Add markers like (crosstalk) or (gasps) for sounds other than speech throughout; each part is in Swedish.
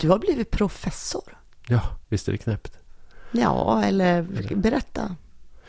Du har blivit professor. Ja, visst är det knäppt. Ja, eller berätta.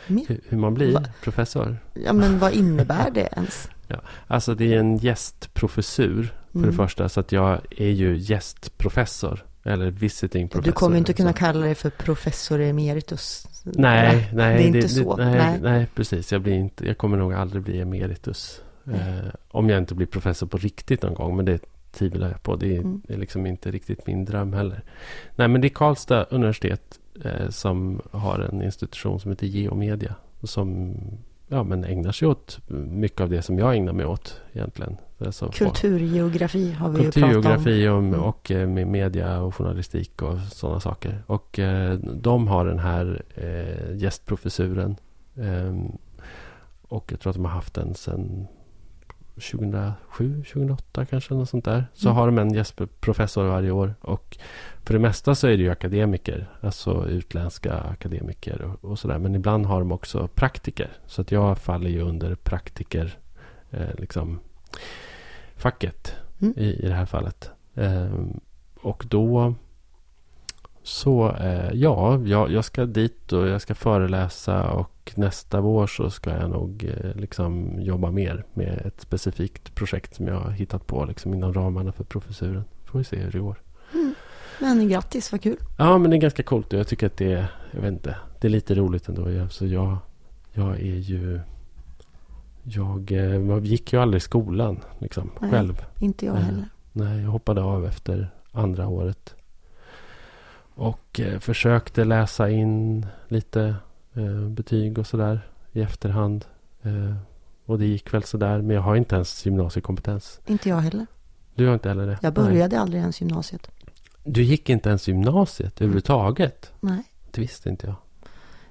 mer. Hur, man blir Va? professor. Ja, men vad innebär det ens? (laughs) Alltså det är en gästprofessur för Mm. det första. Så att jag är ju gästprofessor. Eller visiting professor. Du kommer inte kunna Så- kalla dig för professor emeritus. Nej, nej. det är inte så. nej, Nej. nej. precis. Jag, blir inte, jag kommer nog aldrig bli emeritus. Eh, om jag inte blir professor på riktigt någon gång. Men det tvivlar jag på. Det är, Mm. är liksom inte riktigt min dröm heller. Nej, men det är Karlstad universitet eh, som har en institution som heter Geomedia. Som ja, men ägnar sig åt mycket av det som jag ägnar mig åt egentligen. Alltså, Kulturgeografi har vi ju pratat om. Kulturgeografi och, Mm. och eh, med media och journalistik och sådana saker. Och eh, de har den här eh, gästprofessuren. Ehm, och jag tror att de har haft den sedan 2007, 2008 kanske. Något sånt där. Så Mm. har de en gästprofessor varje år. Och för det mesta så är det ju akademiker. Alltså utländska akademiker och, och sådär. Men ibland har de också praktiker. Så att jag faller ju under praktiker. Eh, liksom facket Mm. i, i det här fallet. Ehm, och då så, eh, ja, jag, jag ska dit och jag ska föreläsa och nästa vår så ska jag nog eh, liksom jobba mer med ett specifikt projekt som jag har hittat på liksom inom ramarna för professuren. Får vi se hur det går. Men grattis, vad kul. Ja, men det är ganska coolt och jag tycker att det är, jag vet inte, det är lite roligt ändå. Så jag, jag är ju, jag, eh, jag gick ju aldrig i skolan liksom Nej. själv. Inte jag heller. Nej, jag hoppade av efter andra året. Och eh, försökte läsa in lite eh, betyg och sådär i efterhand. Eh, och det gick väl sådär. Men jag har inte ens gymnasiekompetens. Inte jag heller. Du har inte heller det? Jag Nej. började aldrig ens gymnasiet. Du gick inte ens gymnasiet överhuvudtaget? Nej. Det visste inte jag.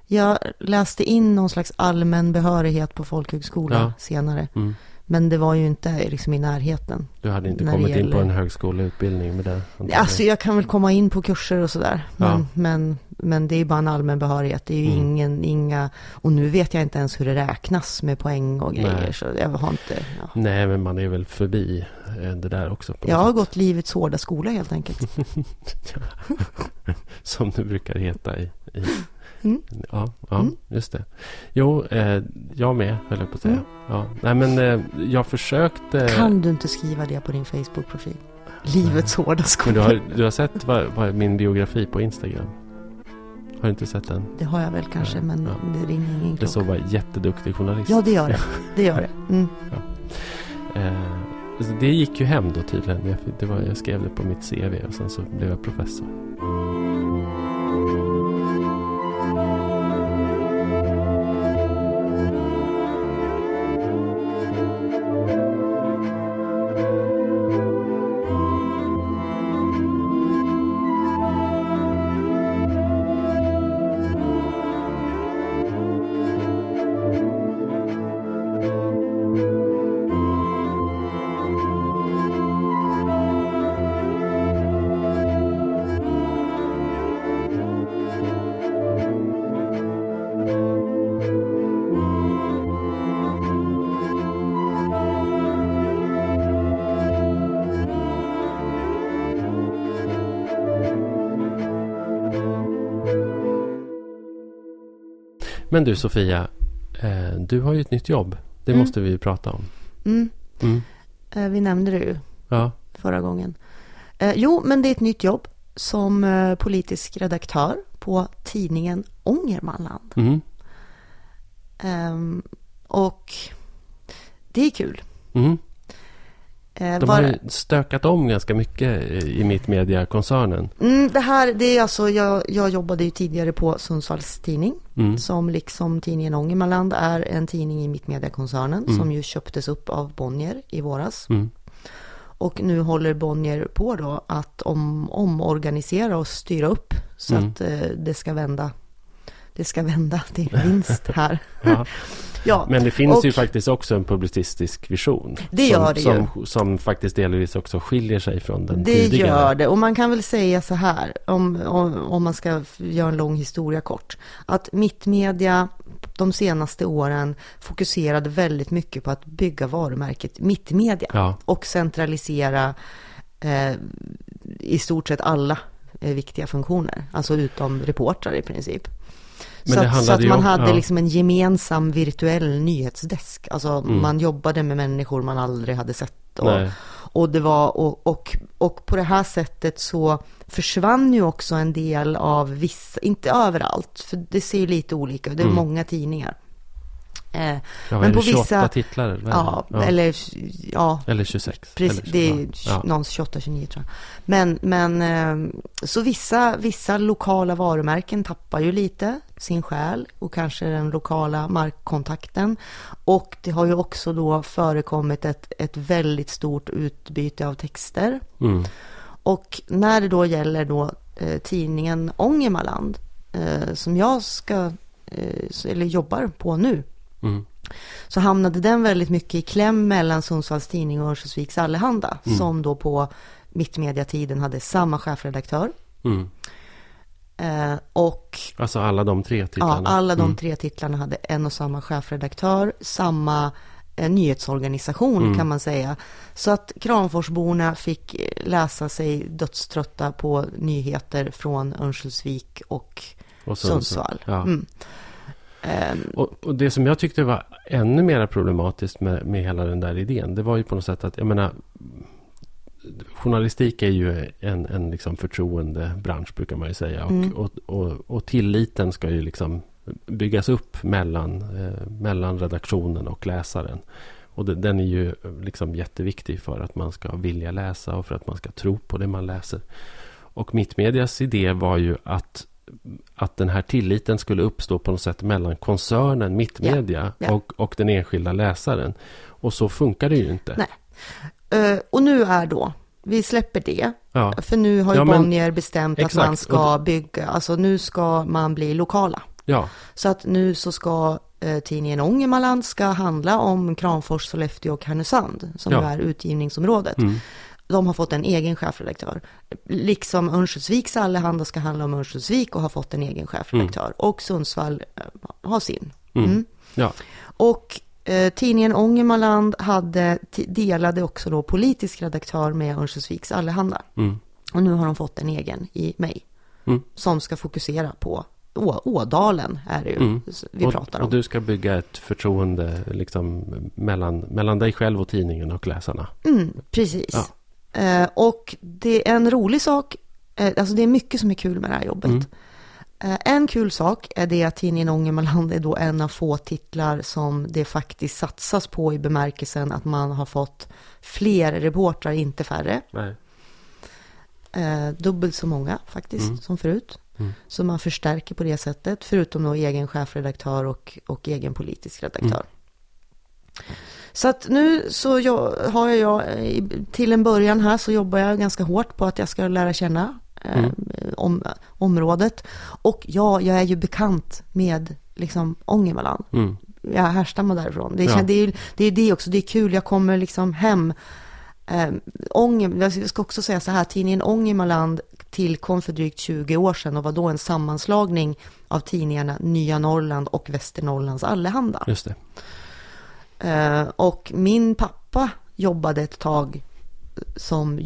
Jag läste in någon slags allmän behörighet på folkhögskola Ja. senare. Mm. Men det var ju inte liksom i närheten. Du hade inte kommit in på gäller- en högskoleutbildning med det? antagligen. Alltså jag kan väl komma in på kurser och sådär. Men, Ja. men, men det är bara en allmän behörighet. Det är ju Mm. ingen, inga, och nu vet jag inte ens hur det räknas med poäng och grejer. Nej. Så jag har inte, ja. Nej, men man är väl förbi eh, det där också. Jag har sätt. gått livets hårda skola helt enkelt. (laughs) Som det brukar heta i... i Mm. Ja, ja Mm. just det. Jo, eh, jag med höll jag på att säga. Mm. Ja. Nej, men eh, jag försökte... Kan du inte skriva det på din Facebook-profil? Livets hårda Men skola. du har, du har sett vad, vad min biografi på Instagram? Har du inte sett den? Det har jag väl kanske, Ja, men ja. det ringer ingen Det klocka. står bara jätteduktig journalist. Ja, det gör det. (laughs) Det gör det. Mm. Eh, det gick ju hem då tydligen. Jag, det var, jag skrev det på mitt CV och sen så blev jag professor. Men du Sofia, eh, du har ju ett nytt jobb. Det Mm. måste vi ju prata om. Mm. Mm. Eh, Vi nämnde det ju Ja, förra gången. Eh, jo, men det är ett nytt jobb som politisk redaktör på tidningen Ångermanland. mm. Ehm, och det är kul. Eh, De var- har ju stökat om ganska mycket i mitt media-koncernen. mm, det här, det är alltså, jag, jag jobbade ju tidigare på Sundsvalls tidning. Mm. Som liksom tidningen Ångermanland är en tidning i Mittmediakoncernen Mm. som ju köptes upp av Bonnier i våras. Mm. Och nu håller Bonnier på då att om, omorganisera och styra upp så Mm. att eh, det ska vända. Det ska vända till vinst här. Ja. (laughs) ja, Men det finns Och- ju faktiskt också en publicistisk vision. Det som, gör det ju. som, som faktiskt delvis också skiljer sig från den det tidigare. gör det. Och man kan väl säga så här, om, om, om man ska göra en lång historia kort. Att mittmedia de senaste åren fokuserade väldigt mycket på att bygga varumärket mittmedia. Ja, och centralisera eh, i stort sett alla eh, viktiga funktioner. Alltså utom reportrar i princip. Så att, så att man om- hade ja. liksom en gemensam virtuell nyhetsdesk. Alltså Mm. man jobbade med människor man aldrig hade sett. Och, Nej. och det var, och, och, och på det här sättet så försvann ju också en del av vissa, inte överallt, för det ser ju lite olika ut, det är Mm. många tidningar. Eh, Ja, Men på det, 28 vissa- titlar? eller ja, ja. eller ja, Eller 26. Precis, eller, det är ja. Ja. någon 28-29 tror jag. Men, men eh, så vissa, vissa lokala varumärken tappar ju lite sin själ och kanske den lokala markkontakten. Och det har ju också då förekommit ett, ett väldigt stort utbyte av texter. Mm. Och när det då gäller då eh, tidningen Ångermanland eh, som jag ska, eh, eller jobbar på nu, Mm. så hamnade den väldigt mycket i kläm mellan Sundsvalls Tidning och Örnsköldsviks Allehanda, Mm. som då på mittmediatiden hade samma chefredaktör. Mm. Eh, och Alltså alla de tre ja, titlarna. alla de Mm. tre titlarna hade en och samma chefredaktör, samma eh, nyhetsorganisation Mm. kan man säga. Så att Kramforsborna fick eh, läsa sig dödströtta på nyheter från Örnsköldsvik och Och Sundsvall. Sundsvall. Ja. Mm. Ehm, Och, och det som jag tyckte var ännu mer problematiskt med, med hela den där idén, det var ju på något sätt att, jag menar, journalistik är ju en, en liksom förtroendebransch brukar man ju säga. Och, Mm. och, och, och tilliten ska ju liksom byggas upp mellan, eh, mellan redaktionen och läsaren. Och det, den är ju liksom jätteviktig för att man ska vilja läsa och för att man ska tro på det man läser. Och Mittmedias idé var ju att, att den här tilliten skulle uppstå på något sätt mellan koncernen Mittmedia Ja, ja. Och, och den enskilda läsaren. Och så funkar det ju inte. Nej. Eh, och nu är då, vi släpper det, Ja, för nu har ju Ja, men- Bonnier bestämt att Exakt, man ska bygga, alltså nu ska man bli lokala. ja, Så att nu så ska eh, tidningen Ångermanland ska handla om Kramfors, Sollefteå och Härnösand, som Ja. är utgivningsområdet. mm, De har fått en egen chefredaktör. Liksom Örnsköldsviks Allehanda ska handla om Örnsköldsvik och har fått en egen chefredaktör. Och Sundsvall eh, har sin. mm, Mm. ja, Och tidningen Ångermanland hade, delade också då politisk redaktör med Örnsköldsviks Allehanda. mm, Och nu har de fått en egen i mig. Mm. Som ska fokusera på Å, Ådalen är det ju Mm. vi pratar om. och du ska bygga ett förtroende liksom, mellan, mellan dig själv och tidningen och läsarna. Mm, precis. Ja. Eh, och det är en rolig sak, eh, alltså det är mycket som är kul med det här jobbet. Eh, en kul sak är det att tidningen Ångermanland är då en av få titlar som det faktiskt satsas på i bemärkelsen att man har fått fler reportrar, inte färre. Nej. Eh, dubbelt så många faktiskt Mm. som förut. Mm. Så man förstärker på det sättet, förutom då egen chefredaktör och, och egen politisk redaktör. Mm. Så att nu så jag, har jag, till en början här så jobbar jag ganska hårt på att jag ska lära känna Mm. om, området. Och ja, jag är ju bekant med liksom Ångermanland. Mm. Jag härstammar därifrån. Det är, Ja. det, är, det är det också, det är kul, jag kommer liksom hem. Eh, Ånger, jag ska också säga så här, tidningen Ångermanland tillkom för drygt 20 år sedan och var då en sammanslagning av tidningarna Nya Norrland och Västernorrlands Allehanda. Just det. Eh, och min pappa jobbade ett tag som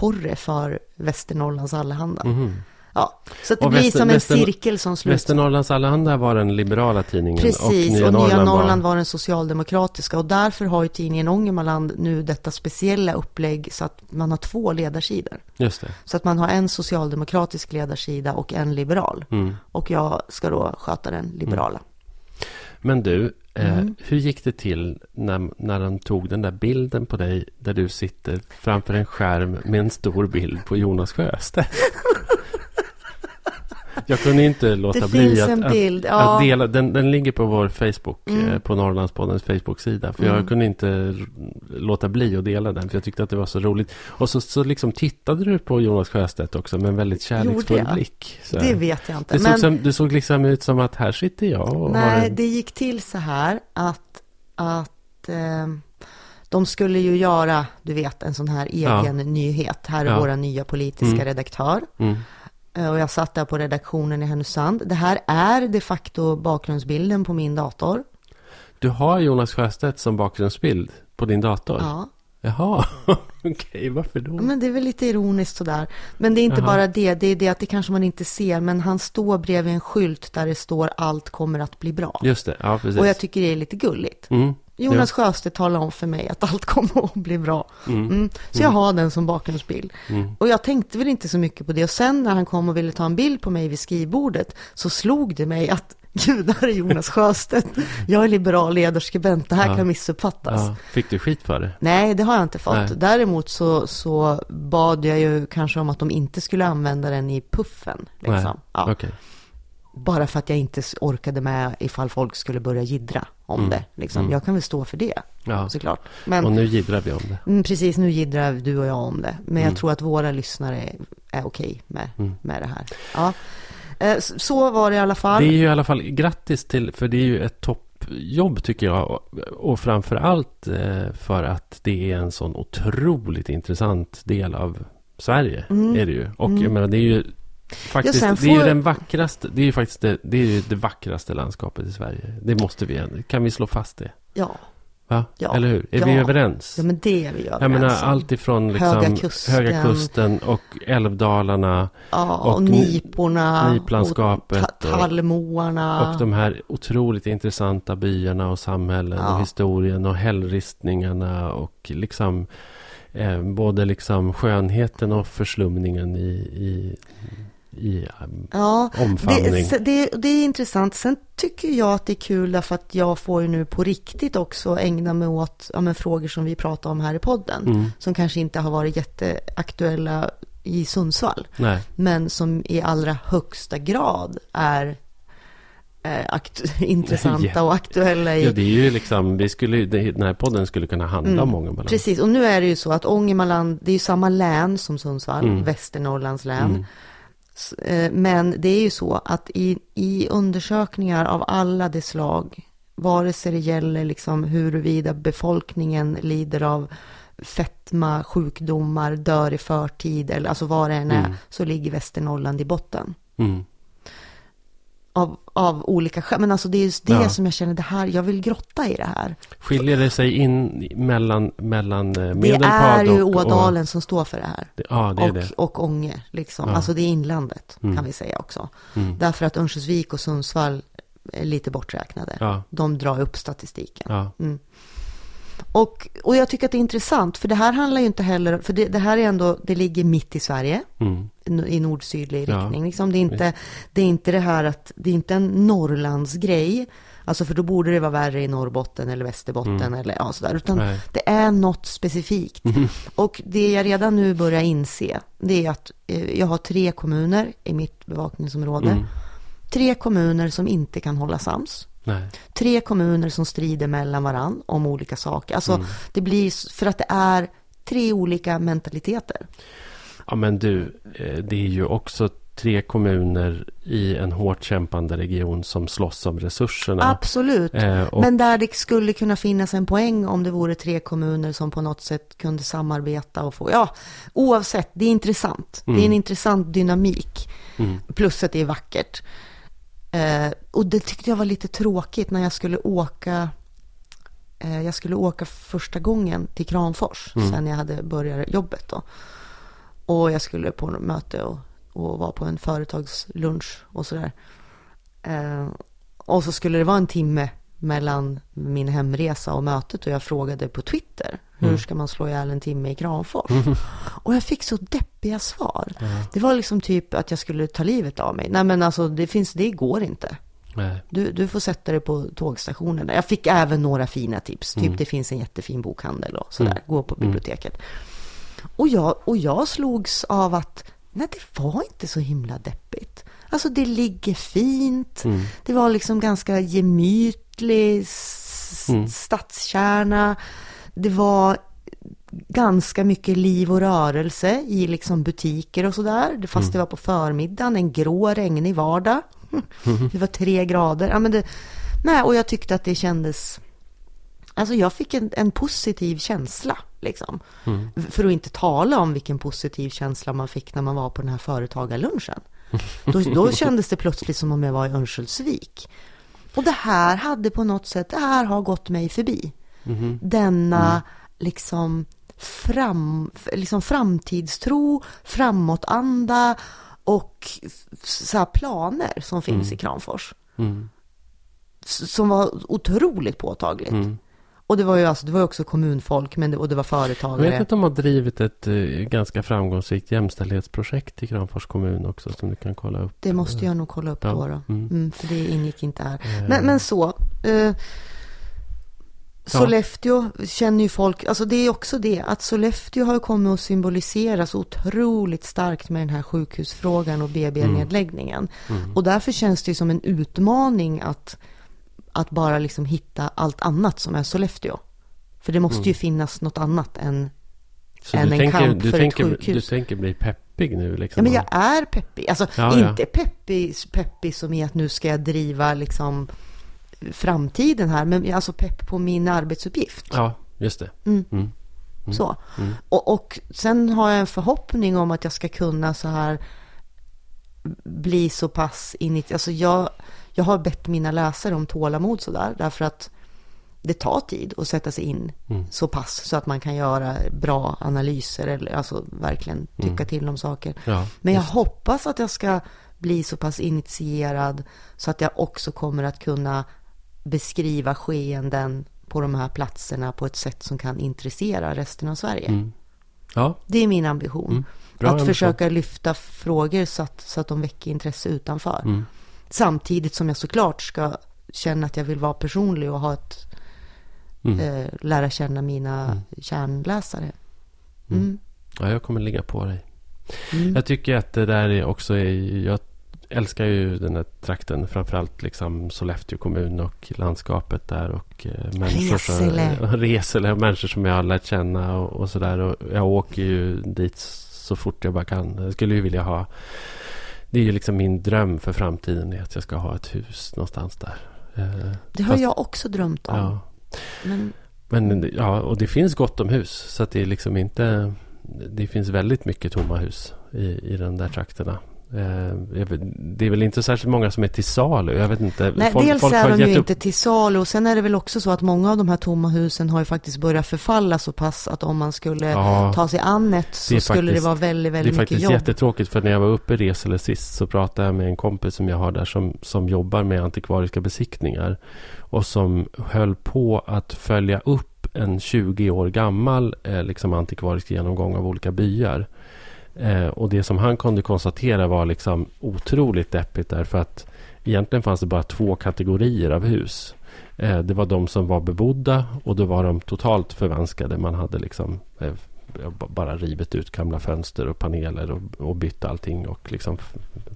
Junsele-korre för Västernorrlands Allehanda. Mhm. Ja, så att det Och blir Väster- som en Väster- cirkel som sluts. Västernorrlands Allehanda var den liberala tidningen. Precis, och Nya Norrland, var... var den socialdemokratiska och därför har ju tidningen Ångermanland nu detta speciella upplägg så att man har två ledarsidor. Just det. Så att man har en socialdemokratisk ledarsida och en liberal. Mm. Och jag ska då sköta den liberala. Men du, eh, Mm. hur gick det till när, när de tog den där bilden på dig där du sitter framför en skärm med en stor bild på Jonas Sjöstedt? (laughs) Jag kunde inte låta Det bli finns att, en att, bild, att ja. dela. Den, den ligger på vår Facebook, Mm. eh, på Norrlandspoddens Facebook-sida. För Mm. jag kunde inte låta bli att dela den, för jag tyckte att det var så roligt. Och så, så liksom tittade du på Jonas Sjöstedt också med en väldigt kärleksfull blick. Så Det vet jag inte. det, såg Men som, det såg liksom ut som att här sitter jag och nej, en... det gick till så här att, att eh, de skulle ju göra, du vet, en sån här egen nyhet. Här är Ja. våra nya politiska Mm. redaktör. Mm. Eh, Och jag satt där på redaktionen i Härnösand. Det här är de facto bakgrundsbilden på min dator. Du har Jonas Sjöstedt som bakgrundsbild på din dator? Ja. Jaha, (laughs) okej, varför då? Men det är väl lite ironiskt sådär. Men det är inte Jaha. bara det, det är det att det kanske man inte ser. Men han står bredvid en skylt där det står allt kommer att bli bra. Just det, ja precis. Och jag tycker det är lite gulligt. mm. Jonas Sjöstedt talar om för mig att allt kommer att bli bra. Mm. Så jag har den som bakgrundsbild. Mm. Och jag tänkte väl inte så mycket på det. Och sen när han kom och ville ta en bild på mig vid skrivbordet så slog det mig att (laughs) gud, där är Jonas Sjöstedt. Jag är liberal ledarskribent, det här Ja. kan missuppfattas. ja. Fick du skit för det? Nej, det har jag inte fått. Nej. Däremot så, så bad jag ju kanske om att de inte skulle använda den i puffen. Liksom. Nej, Ja. okej. Bara för att jag inte orkade med ifall folk skulle börja jiddra om det. Liksom. Jag kan väl stå för det, Mm. Ja. såklart. Men Och nu jiddrar vi om det. mm, precis, nu jiddrar du och jag om det. Men Mm. jag tror att våra lyssnare är, okej med, med det här. Ja. Eh, Så var det i alla fall. Det är ju i alla fall grattis till, för det är ju ett toppjobb tycker jag. Och, och framför allt eh, för att det är en sån otroligt intressant del av Sverige. Är det ju. Och jag menar det är ju faktiskt, sen det är ju får- den vackraste, det är ju faktiskt det, det, är ju det vackraste landskapet i Sverige. Det måste vi, kan vi slå fast det? Ja. Va? Ja. Eller hur? Är Ja. vi överens? ja, men det är vi Jag menar överens allt ifrån liksom Höga kusten. Höga kusten och Älvdalarna Ja, och, och Niporna. Niplandskapet Och ta- tallmoarna. och de här otroligt intressanta byarna och samhällen Ja. och historien och hällristningarna och liksom eh, både liksom skönheten och förslumningen i, i, i um, Ja, omfamning. det, det, det är intressant. Sen tycker jag att det är kul därför att jag får ju nu på riktigt också ägna mig åt ja, men frågor som vi pratar om här i podden. Mm. Som kanske inte har varit jätteaktuella i Sundsvall. Nej, Men som i allra högsta grad är eh, akt- (laughs) intressanta (laughs) Ja. och aktuella i ja, det är ju liksom, vi skulle, den här podden skulle kunna handla om Ångermanland. Mm. Precis, och nu är det ju så att Ångermanland, det är ju samma län som Sundsvall, Mm. Västernorrlands län. Eh, Men det är ju så att i, i undersökningar av alla de slag, vare sig det gäller liksom huruvida befolkningen lider av fetma, sjukdomar, dör i förtid eller alltså vad det än är, Mm. så ligger Västernorrland i botten. Mm. Av, av olika skäl. Men alltså det är just det Ja. som jag känner, det här, jag vill grotta i det här. Skiljer det sig in mellan, mellan eh, Det Medelpad är ju och... Ådalen som står för det här. Och, ja, det är och, det. och Ånge, liksom. Ja. Alltså det är inlandet, Mm. kan vi säga också. Mm. Därför att Örnsköldsvik och Sundsvall är lite borträknade. Ja, De drar upp statistiken. ja. Och, och jag tycker att det är intressant, för det här handlar ju inte heller, för det, det här är ändå, det ligger mitt i Sverige, Mm. i nord-sydlig Ja, riktning. Liksom. Det, är inte, det är inte det här att, det är inte en Norrlandsgrej, alltså för då borde det vara värre i Norrbotten eller Västerbotten eller ja, sådär, utan Mm. Nej. det är något specifikt. Och det jag redan nu börjar inse, det är att eh, jag har tre kommuner i mitt bevakningsområde. Mm. Tre kommuner som inte kan hålla sams. Nej. Tre kommuner som strider mellan varann om olika saker. Alltså, Mm. det blir för att det är tre olika mentaliteter. Ja men du, eh, det är ju också tre kommuner i en hårt kämpande region som slåss om resurserna. Absolut. Eh, och, Men där det skulle kunna finnas en poäng om det vore tre kommuner som på något sätt kunde samarbeta och få, ja, oavsett, det är intressant. Det är en intressant dynamik. Mm. Plus att det är vackert. Eh, och det tyckte jag var lite tråkigt när jag skulle åka eh, jag skulle åka första gången till Kramfors sen jag hade börjat jobbet då. Och jag skulle på något möte och, och vara på en företagslunch och sådär. Eh, och så skulle det vara en timme mellan min hemresa och mötet och jag frågade på Twitter hur ska man slå ihjäl en timme i Kramfors? (laughs) Och jag fick så deppiga svar. Det var liksom typ att jag skulle ta livet av mig. Nej men alltså det finns, det går inte. nej. Du, du får sätta dig på tågstationen. Jag fick även några fina tips. Typ det finns en jättefin bokhandel och sådär. Gå på biblioteket. Och, jag, och jag slogs av att nej, det var inte så himla deppigt. Alltså det ligger fint. Det var liksom ganska gemytlig s- stadskärna. Det var ganska mycket liv och rörelse i liksom butiker och sådär. Fast det var på förmiddagen, en grå regnig vardag. Det var tre grader. Ja, men det, nej, och jag tyckte att det kändes... Alltså jag fick en, en positiv känsla. Liksom. För att inte tala om vilken positiv känsla man fick när man var på den här företagarlunchen. (laughs) Då, då kändes det plötsligt som om jag var i Örnsköldsvik. Och det här hade på något sätt, det här har gått mig förbi. Denna liksom fram, liksom framtidstro, framåtanda och så planer som finns Mm. i Kramfors. Mm. Som var otroligt påtagligt. Mm. Och det var ju alltså, det var också kommunfolk men det, och det var Jag företagare. vet att de har drivit ett eh, ganska framgångsrikt jämställdhetsprojekt i Kramfors kommun också som du kan kolla upp. Det måste jag nog kolla upp Ja. då. då. Mm. Mm, för det ingick inte här. Eh, Men, men så. Eh, Sollefteå känner ju folk, alltså det är också det att Sollefteå har kommit att symboliseras otroligt starkt med den här sjukhusfrågan och BB-nedläggningen. Mm. Och därför känns det ju som en utmaning att, att bara liksom hitta allt annat som är Sollefteå. För det måste Mm. ju finnas något annat än, Så än en tänker, kamp för ett tänker, sjukhus. Du tänker bli peppig nu ja liksom? men jag är peppig. Alltså Ja, ja. inte peppig, peppig som i att nu ska jag driva liksom framtiden här, men alltså pepp på min arbetsuppgift. Ja, just det. Mm. Mm. Mm. Så. Mm. Och, och sen har jag en förhoppning om att jag ska kunna så här bli så pass init... Alltså jag, jag har bett mina läsare om tålamod sådär, därför att det tar tid att sätta sig in Mm. så pass så att man kan göra bra analyser eller alltså verkligen tycka Mm. till om saker. Ja, Men jag just. hoppas att jag ska bli så pass initierad så att jag också kommer att kunna beskriva skeenden på de här platserna på ett sätt som kan intressera resten av Sverige. Mm. Ja, Det är min ambition. Mm. bra att försöka lyfta frågor så att, så att de väcker intresse utanför. Samtidigt som jag såklart ska känna att jag vill vara personlig och ha ett, Mm. eh, lära känna mina Mm. kärnläsare. Mm. Mm. Ja, jag kommer ligga på dig. Mm. Jag tycker att det där är också är, jag älskar ju den här trakten, framförallt liksom Sollefteå kommun och landskapet där och eh, människor Resele. som, Resele (laughs) och människor som jag har lärt känna och, och sådär. Och jag åker ju dit så fort jag bara kan. Jag skulle ju vilja ha, det är ju liksom min dröm för framtiden att jag ska ha ett hus någonstans där. Eh, Det har fast- jag också drömt om. Ja, Men men ja, och det finns gott om hus. Så att det är liksom inte... Det finns väldigt mycket tomma hus i, i de där trakterna. Eh, det är väl inte särskilt många som är till salu. Jag vet inte. Nej, Folk- dels folk är de ju gett inte till salu och sen är det väl också så att många av de här tomma husen har ju faktiskt börjat förfalla så pass att om man skulle Ja, ta sig an ett så Det är skulle faktiskt- det vara väldigt, det är väldigt mycket faktiskt jobb. jättetråkigt. För när jag var uppe i Resele sist så pratade jag med en kompis som jag har där som, som jobbar med antikvariska besiktningar. Och som höll på att följa upp en 20 år gammal eh, liksom antikvarisk genomgång av olika byar. Eh, och det som han kunde konstatera var liksom otroligt deppigt därför att egentligen fanns det bara två kategorier av hus. Eh, det var de som var bebodda och då var de totalt förvanskade. Man hade liksom eh, bara rivit ut gamla fönster och paneler och, och bytt allting och liksom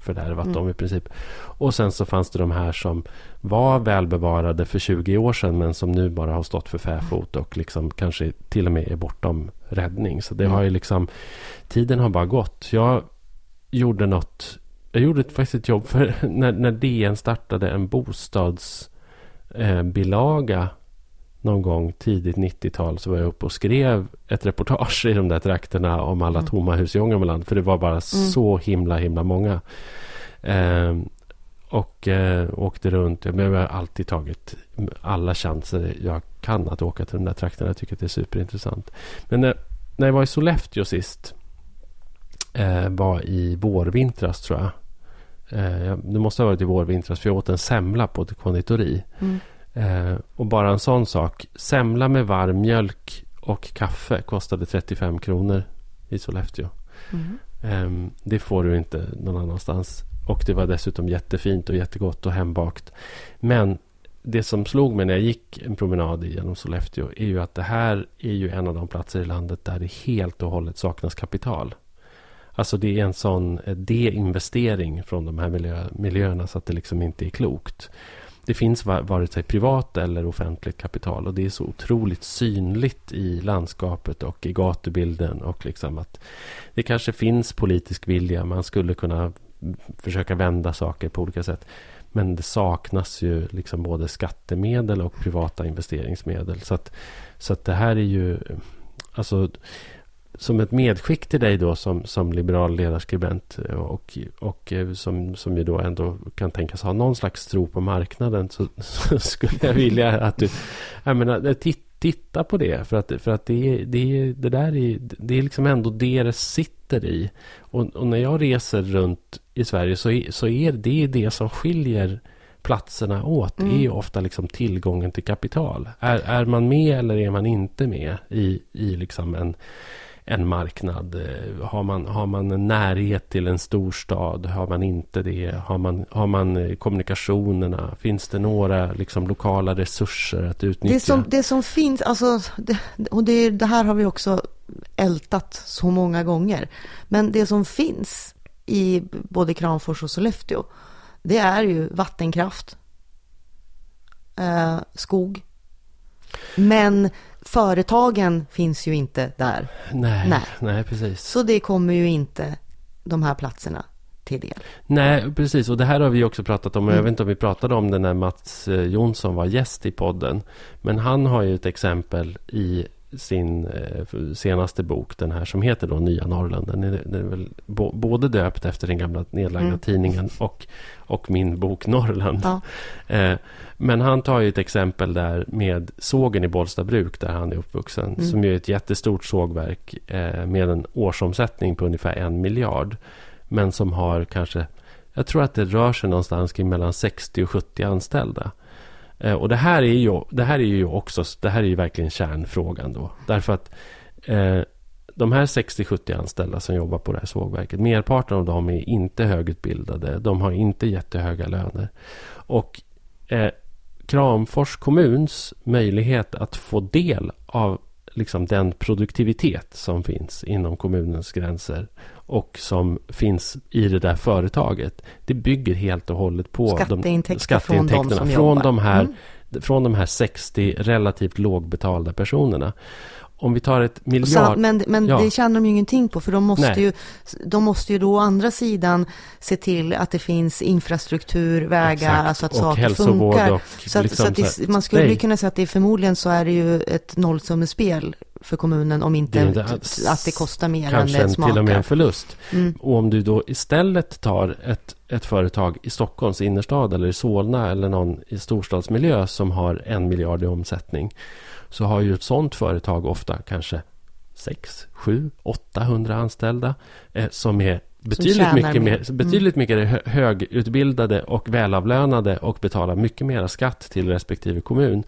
fördärvat Mm. dem i princip. Och sen så fanns det de här som var välbevarade för 20 år sedan men som nu bara har stått för fäfot och liksom kanske till och med är bortom räddning. Så det Mm. har ju liksom Tiden har bara gått. Jag gjorde något Jag gjorde ett- faktiskt ett jobb för (laughs) när, när DN startade en bostadsbilaga eh, någon gång tidigt 90-tal så var jag uppe och skrev ett reportage i de där trakterna om alla Mm. tomma hus i Ångermanland. För det var bara så himla himla många. Eh, och eh, åkte runt. Men jag har alltid tagit alla chanser jag kan att åka till de där trakterna. Jag tycker att det är superintressant. Men när, när jag var i Sollefteå sist. Eh, var i vårvintras tror jag. Eh, jag- det måste ha varit i vårvintras för jag åt en semla på ett konditori. Mm. Eh, och bara en sån sak. Semla med varm mjölk och kaffe kostade 35 kronor i Sollefteå. Mm. Ehm, det får du inte någon annanstans. Och det var dessutom jättefint och jättegott och hembakt. Men det som slog mig när jag gick en promenad genom Sollefteå är ju att det här är ju en av de platser i landet där det helt och hållet saknas kapital. Alltså det är en sån eh, deinvestering från de här miljö, miljöerna så att det liksom inte är klokt. Det finns vare sig privat eller offentligt kapital och det är så otroligt synligt i landskapet och i gatubilden och liksom att det kanske finns politisk vilja. Man skulle kunna försöka vända saker på olika sätt. Men det saknas ju liksom både skattemedel och privata investeringsmedel. Så att, så att det här är ju... Alltså, som ett medskick till dig då som, som liberal ledarskribent och, och eh, som, som ju då ändå kan tänkas ha någon slags tro på marknaden så, (laughs) så skulle jag vilja att du... Jag menar, titt, titta på det. För att, för att det, det, det där är, det är liksom ändå det det sitter i. Och, och när jag reser runt i Sverige så är, så är det det som skiljer platserna åt. Mm. är ofta liksom tillgången till kapital. Är, är man med eller är man inte med i, i liksom en en marknad? Eh, har man, har man en närhet till en storstad? Har man inte det? Har man, har man eh, kommunikationerna? Finns det några liksom, lokala resurser att utnyttja? Det som, det som finns, alltså, det, och det, det här har vi också ältat så många gånger. Men det som finns i både Kramfors och Sollefteå, det är ju vattenkraft, eh, skog. Men företagen finns ju inte där. Nej, nej, nej, precis. Så det kommer ju inte de här platserna till del. Nej, precis. Och det här har vi också pratat om. Mm. Jag vet inte om vi pratade om det när Mats eh, Jonsson var gäst i podden. Men han har ju ett exempel i sin eh, senaste bok, den här som heter då Nya Norrland. Den är, den är väl både döpt efter den gamla nedlagda mm. tidningen och, och min bok Norrland. Ja. (laughs) Eh, men han tar ju ett exempel där med sågen i Bollstabruk där han är uppvuxen. Mm. Som är ett jättestort sågverk eh, med en årsomsättning på ungefär en miljard. Men som har kanske, jag tror att det rör sig någonstans kring mellan 60 och 70 anställda. Eh, och det här är ju, det här är ju också, det här är ju verkligen kärnfrågan då. Därför att eh, de här 60-70 anställda som jobbar på det här sågverket, merparten av dem är inte högutbildade. De har inte jättehöga löner. Och eh, Kramfors kommuns möjlighet att få del av liksom den produktivitet som finns inom kommunens gränser och som finns i det där företaget. Det bygger helt och hållet på skatteintäkter de, skatteintäkterna från, de, från de, här, mm. från de här 60 relativt lågbetalda personerna om vi tar ett miljard... Men men ja. det tjänar de ju ingenting på för de måste, ju, de måste ju då å andra sidan se till att det finns infrastruktur, vägar, Exakt. alltså att och saker funkar. Och så att, liksom så att det, man skulle nej. kunna säga att det är förmodligen så är det ju ett nollsummespel för kommunen om inte, det inte att det kostar mer än det smakar. Till och med en förlust. Mm. Och om du då istället tar ett, ett företag i Stockholms innerstad eller i Solna eller någon i storstadsmiljö som har en miljard i omsättning så har ju ett sådant företag ofta kanske 6, 7, 800 anställda eh, som är betydligt, mycket, mer, mm. betydligt mycket högutbildade och välavlönade och betalar mycket mer skatt till respektive kommun.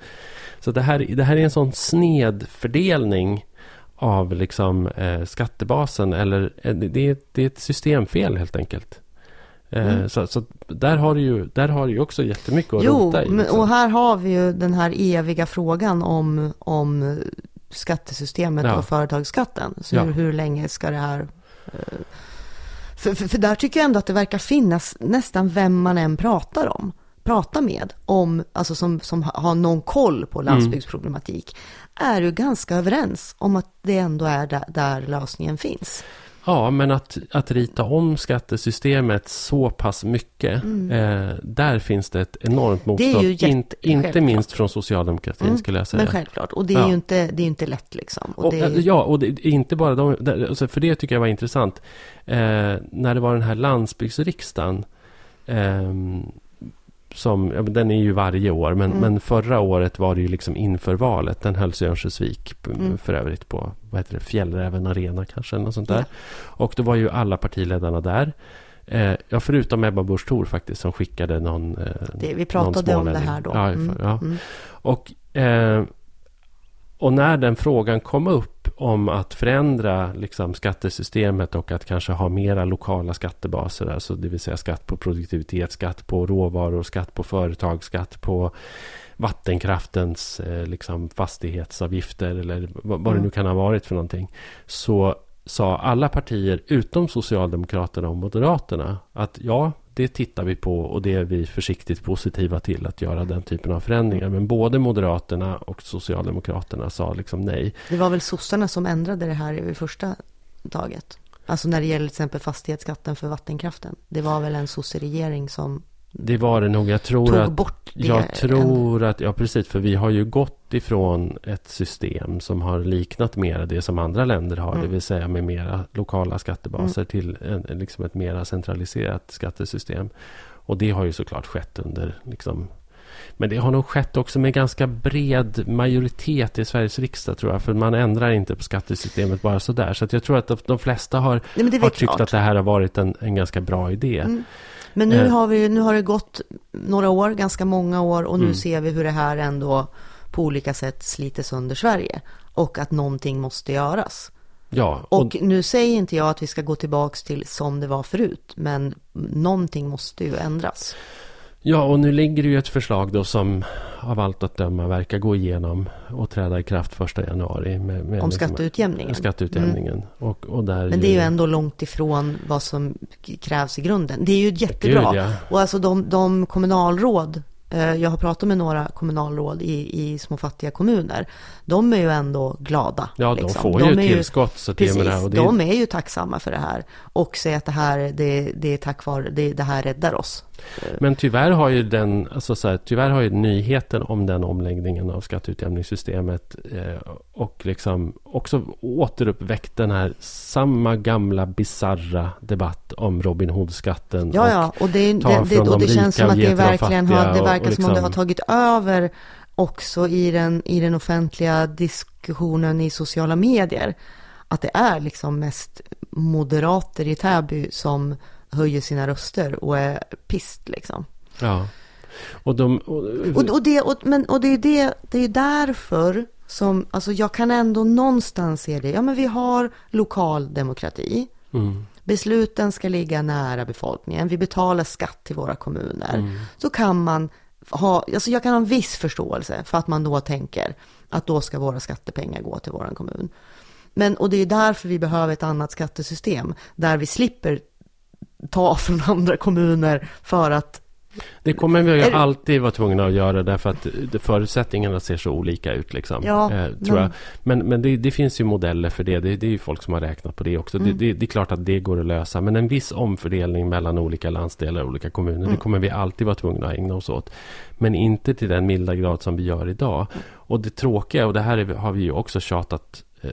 Så det här, det här är en sån snedfördelning av liksom, eh, skattebasen. Eller, eh, det, det är ett systemfel helt enkelt. Eh, mm. Så, så, där har du ju där har du också jättemycket att jo, rota i. Liksom. och här har vi ju den här eviga frågan om, om skattesystemet ja. och företagsskatten. Så ja. hur, hur länge ska det här... Eh, för, för, för, där tycker jag ändå att det verkar finnas nästan vem man än pratar om pratar med, om, alltså som, som har någon koll på mm. landsbygdsproblematik, mm. är ju ganska överens om att det ändå är där, där lösningen finns. Ja, men att, att rita om skattesystemet så pass mycket, mm. eh, där finns det ett enormt motstånd. Det jätte, In, inte minst från socialdemokratin mm, skulle jag säga. Men självklart, och det är ja. ju inte, det är inte lätt liksom. Och och, är... Eh, ja, och det inte bara de, alltså för det tycker jag var intressant. Eh, när det var den här landsbygdsriksdagen, eh, som, ja, den är ju varje år, men, mm. men förra året var det ju liksom inför valet. Den hölls i Örnsköldsvik mm. för övrigt på vad heter det, Fjällräven Arena kanske. Eller något sånt där. Ja. Och då var ju alla partiledarna där. Eh, ja, förutom Ebba Busch Thor faktiskt som skickade någon eh, det, Vi pratade om det här då. Ja, mm. ja. Mm. Och, eh, och när den frågan kom upp om att förändra liksom, skattesystemet och att kanske ha mera lokala skattebaser. Alltså det vill säga skatt på produktivitet, skatt på råvaror, skatt på företag, skatt på vattenkraftens eh, liksom, fastighetsavgifter eller vad, vad det nu kan ha varit för någonting. Så sa alla partier utom Socialdemokraterna och Moderaterna att ja, det tittar vi på och det är vi försiktigt positiva till att göra den typen av förändringar. Men både Moderaterna och Socialdemokraterna sa liksom nej. Det var väl sossarna som ändrade det här i första taget? Alltså när det gäller till exempel fastighetsskatten för vattenkraften. Det var väl en sosseregering som det var det nog. Jag tror tog att... bort det. Jag tror att... Ja, precis. För vi har ju gått ifrån ett system som har liknat mer det som andra länder har. Mm. Det vill säga med mera lokala skattebaser mm. till en, liksom ett mera centraliserat skattesystem. Och det har ju såklart skett under liksom, Men det har nog skett också med ganska bred majoritet i Sveriges riksdag tror jag. För man ändrar inte på skattesystemet bara sådär. Så jag tror att de, flesta har, Nej, har tyckt att det här har varit en, en ganska bra idé. Mm. Men nu, eh. har vi, nu har det gått några år, ganska många år. Och nu mm. ser vi hur det här ändå på olika sätt sliter sönder Sverige. Och att någonting måste göras. Ja, och, och nu säger inte jag att vi ska gå tillbaks till som det var förut, men någonting måste ju ändras. Ja, och nu ligger det ju ett förslag då som av allt att döma verkar gå igenom och träda i kraft första januari. Med, med Om liksom, skatteutjämningen. Skatteutjämningen. Mm. Och, och där Men det är ju ändå långt ifrån vad som krävs i grunden. Det är ju jättebra. Gud, ja. Och alltså de, de kommunalråd Eh, jag har pratat med några kommunalråd i, i små fattiga kommuner. De är ju ändå glada. Ja, de liksom. får ju de tillskott. Så precis, det, och det... de är ju tacksamma för det här. Och säger att det här, det, det är tack vare, det, det här räddar oss. Men tyvärr har ju den, alltså så här, tyvärr har ju nyheten om den omläggningen av skatteutjämningssystemet eh, och liksom också återuppväckt den här samma gamla bizarra debatt om Robin Hood-skatten. Ja, ja, och det, det, det, och det känns som att det verkligen har, det verkar liksom, som om det har liksom- tagit över också i den, i den offentliga diskussionen i sociala medier. Att det är liksom mest moderater i Täby som höjer sina röster och är pist liksom. Ja. Och, de, och, och, och, det, och, men, och det är det, det är därför som, alltså jag kan ändå någonstans se det. Ja, men vi har lokal demokrati. Mm. Besluten ska ligga nära befolkningen. Vi betalar skatt till våra kommuner. Mm. Så kan man ha, alltså jag kan ha en viss förståelse för att man då tänker att då ska våra skattepengar gå till våran kommun. Men, och det är därför vi behöver ett annat skattesystem, där vi slipper ta från andra kommuner för att det kommer vi ju alltid vara tvungna att göra därför att förutsättningarna ser så olika ut. Liksom, ja, eh, tror men... Jag. men, men det, det, finns ju modeller för det. Det, det är ju folk som har räknat på det också. Mm. Det, det, är klart att det går att lösa. Men en viss omfördelning mellan olika landsdelar och olika kommuner. Mm. Det kommer vi alltid vara tvungna att ägna oss åt. Men inte till den milda grad som vi gör idag. Och det tråkiga, och det här är, har vi ju också tjatat eh,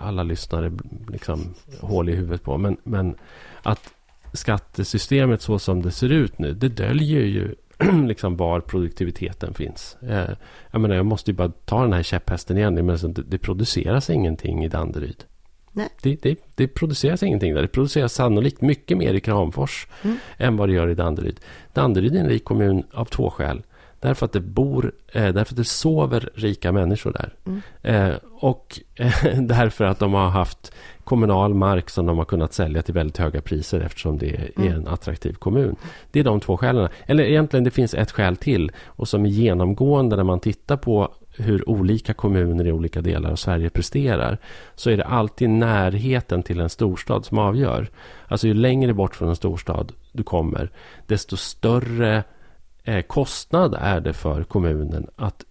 alla lyssnare liksom, hål i huvudet på. Men, men att skattesystemet så som det ser ut nu, det döljer ju (clears throat) liksom var produktiviteten finns. Eh, jag menar, jag måste ju bara ta den här käpphästen igen. Men det, det produceras ingenting i Danderyd. Nej. Det, det, det, produceras ingenting där. Det produceras sannolikt mycket mer i Kramfors mm. än vad det gör i Danderyd. Danderyd är en rik kommun av två skäl. Därför att det bor, eh, därför att det sover rika människor där. Mm. Eh, och eh, (laughs) därför att de har haft kommunal mark som de har kunnat sälja till väldigt höga priser eftersom det är mm. en attraktiv kommun. Det är de två skälen. Eller egentligen det finns ett skäl till och som är genomgående när man tittar på hur olika kommuner i olika delar av Sverige presterar så är det alltid närheten till en storstad som avgör. Alltså ju längre bort från en storstad du kommer desto större kostnad är det för kommunen att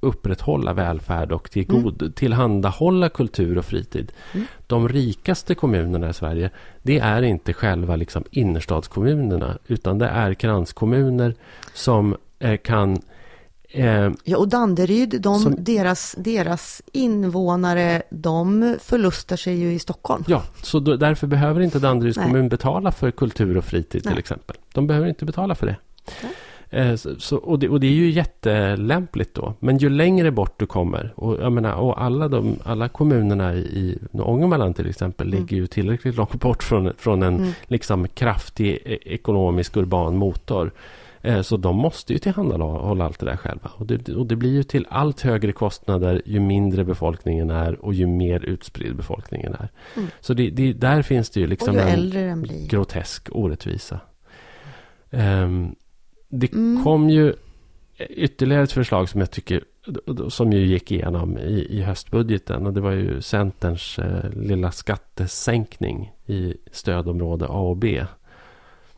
upprätthålla välfärd och till god, mm. tillhandahålla kultur och fritid. Mm. De rikaste kommunerna i Sverige, det är inte själva liksom innerstadskommunerna, utan det är kranskommuner som eh, kan Eh, ja, och Danderyd, de, som, deras, deras invånare, de förlustar sig ju i Stockholm. Ja, så då, därför behöver inte Danderyds Nej. kommun betala för kultur och fritid Nej. till exempel. De behöver inte betala för det. Nej. Eh, så, och, det, och, det, är ju jättelämpligt då. Men ju längre bort du kommer och, jag menar, och alla, de, alla kommunerna i Ångermanland till exempel mm. ligger ju tillräckligt långt bort från, från en mm. liksom, kraftig e, ekonomisk urban motor. Eh, så de måste ju tillhandahålla allt det där själva. Och det, och det blir ju till allt högre kostnader ju mindre befolkningen är och ju mer utspridd befolkningen är. Mm. Så det, det, där finns det ju liksom en grotesk orättvisa. Um, det mm. kom ju ytterligare ett förslag som jag tycker som ju gick igenom i, i höstbudgeten och det var ju Centerns eh, lilla skattesänkning i stödområde A och B.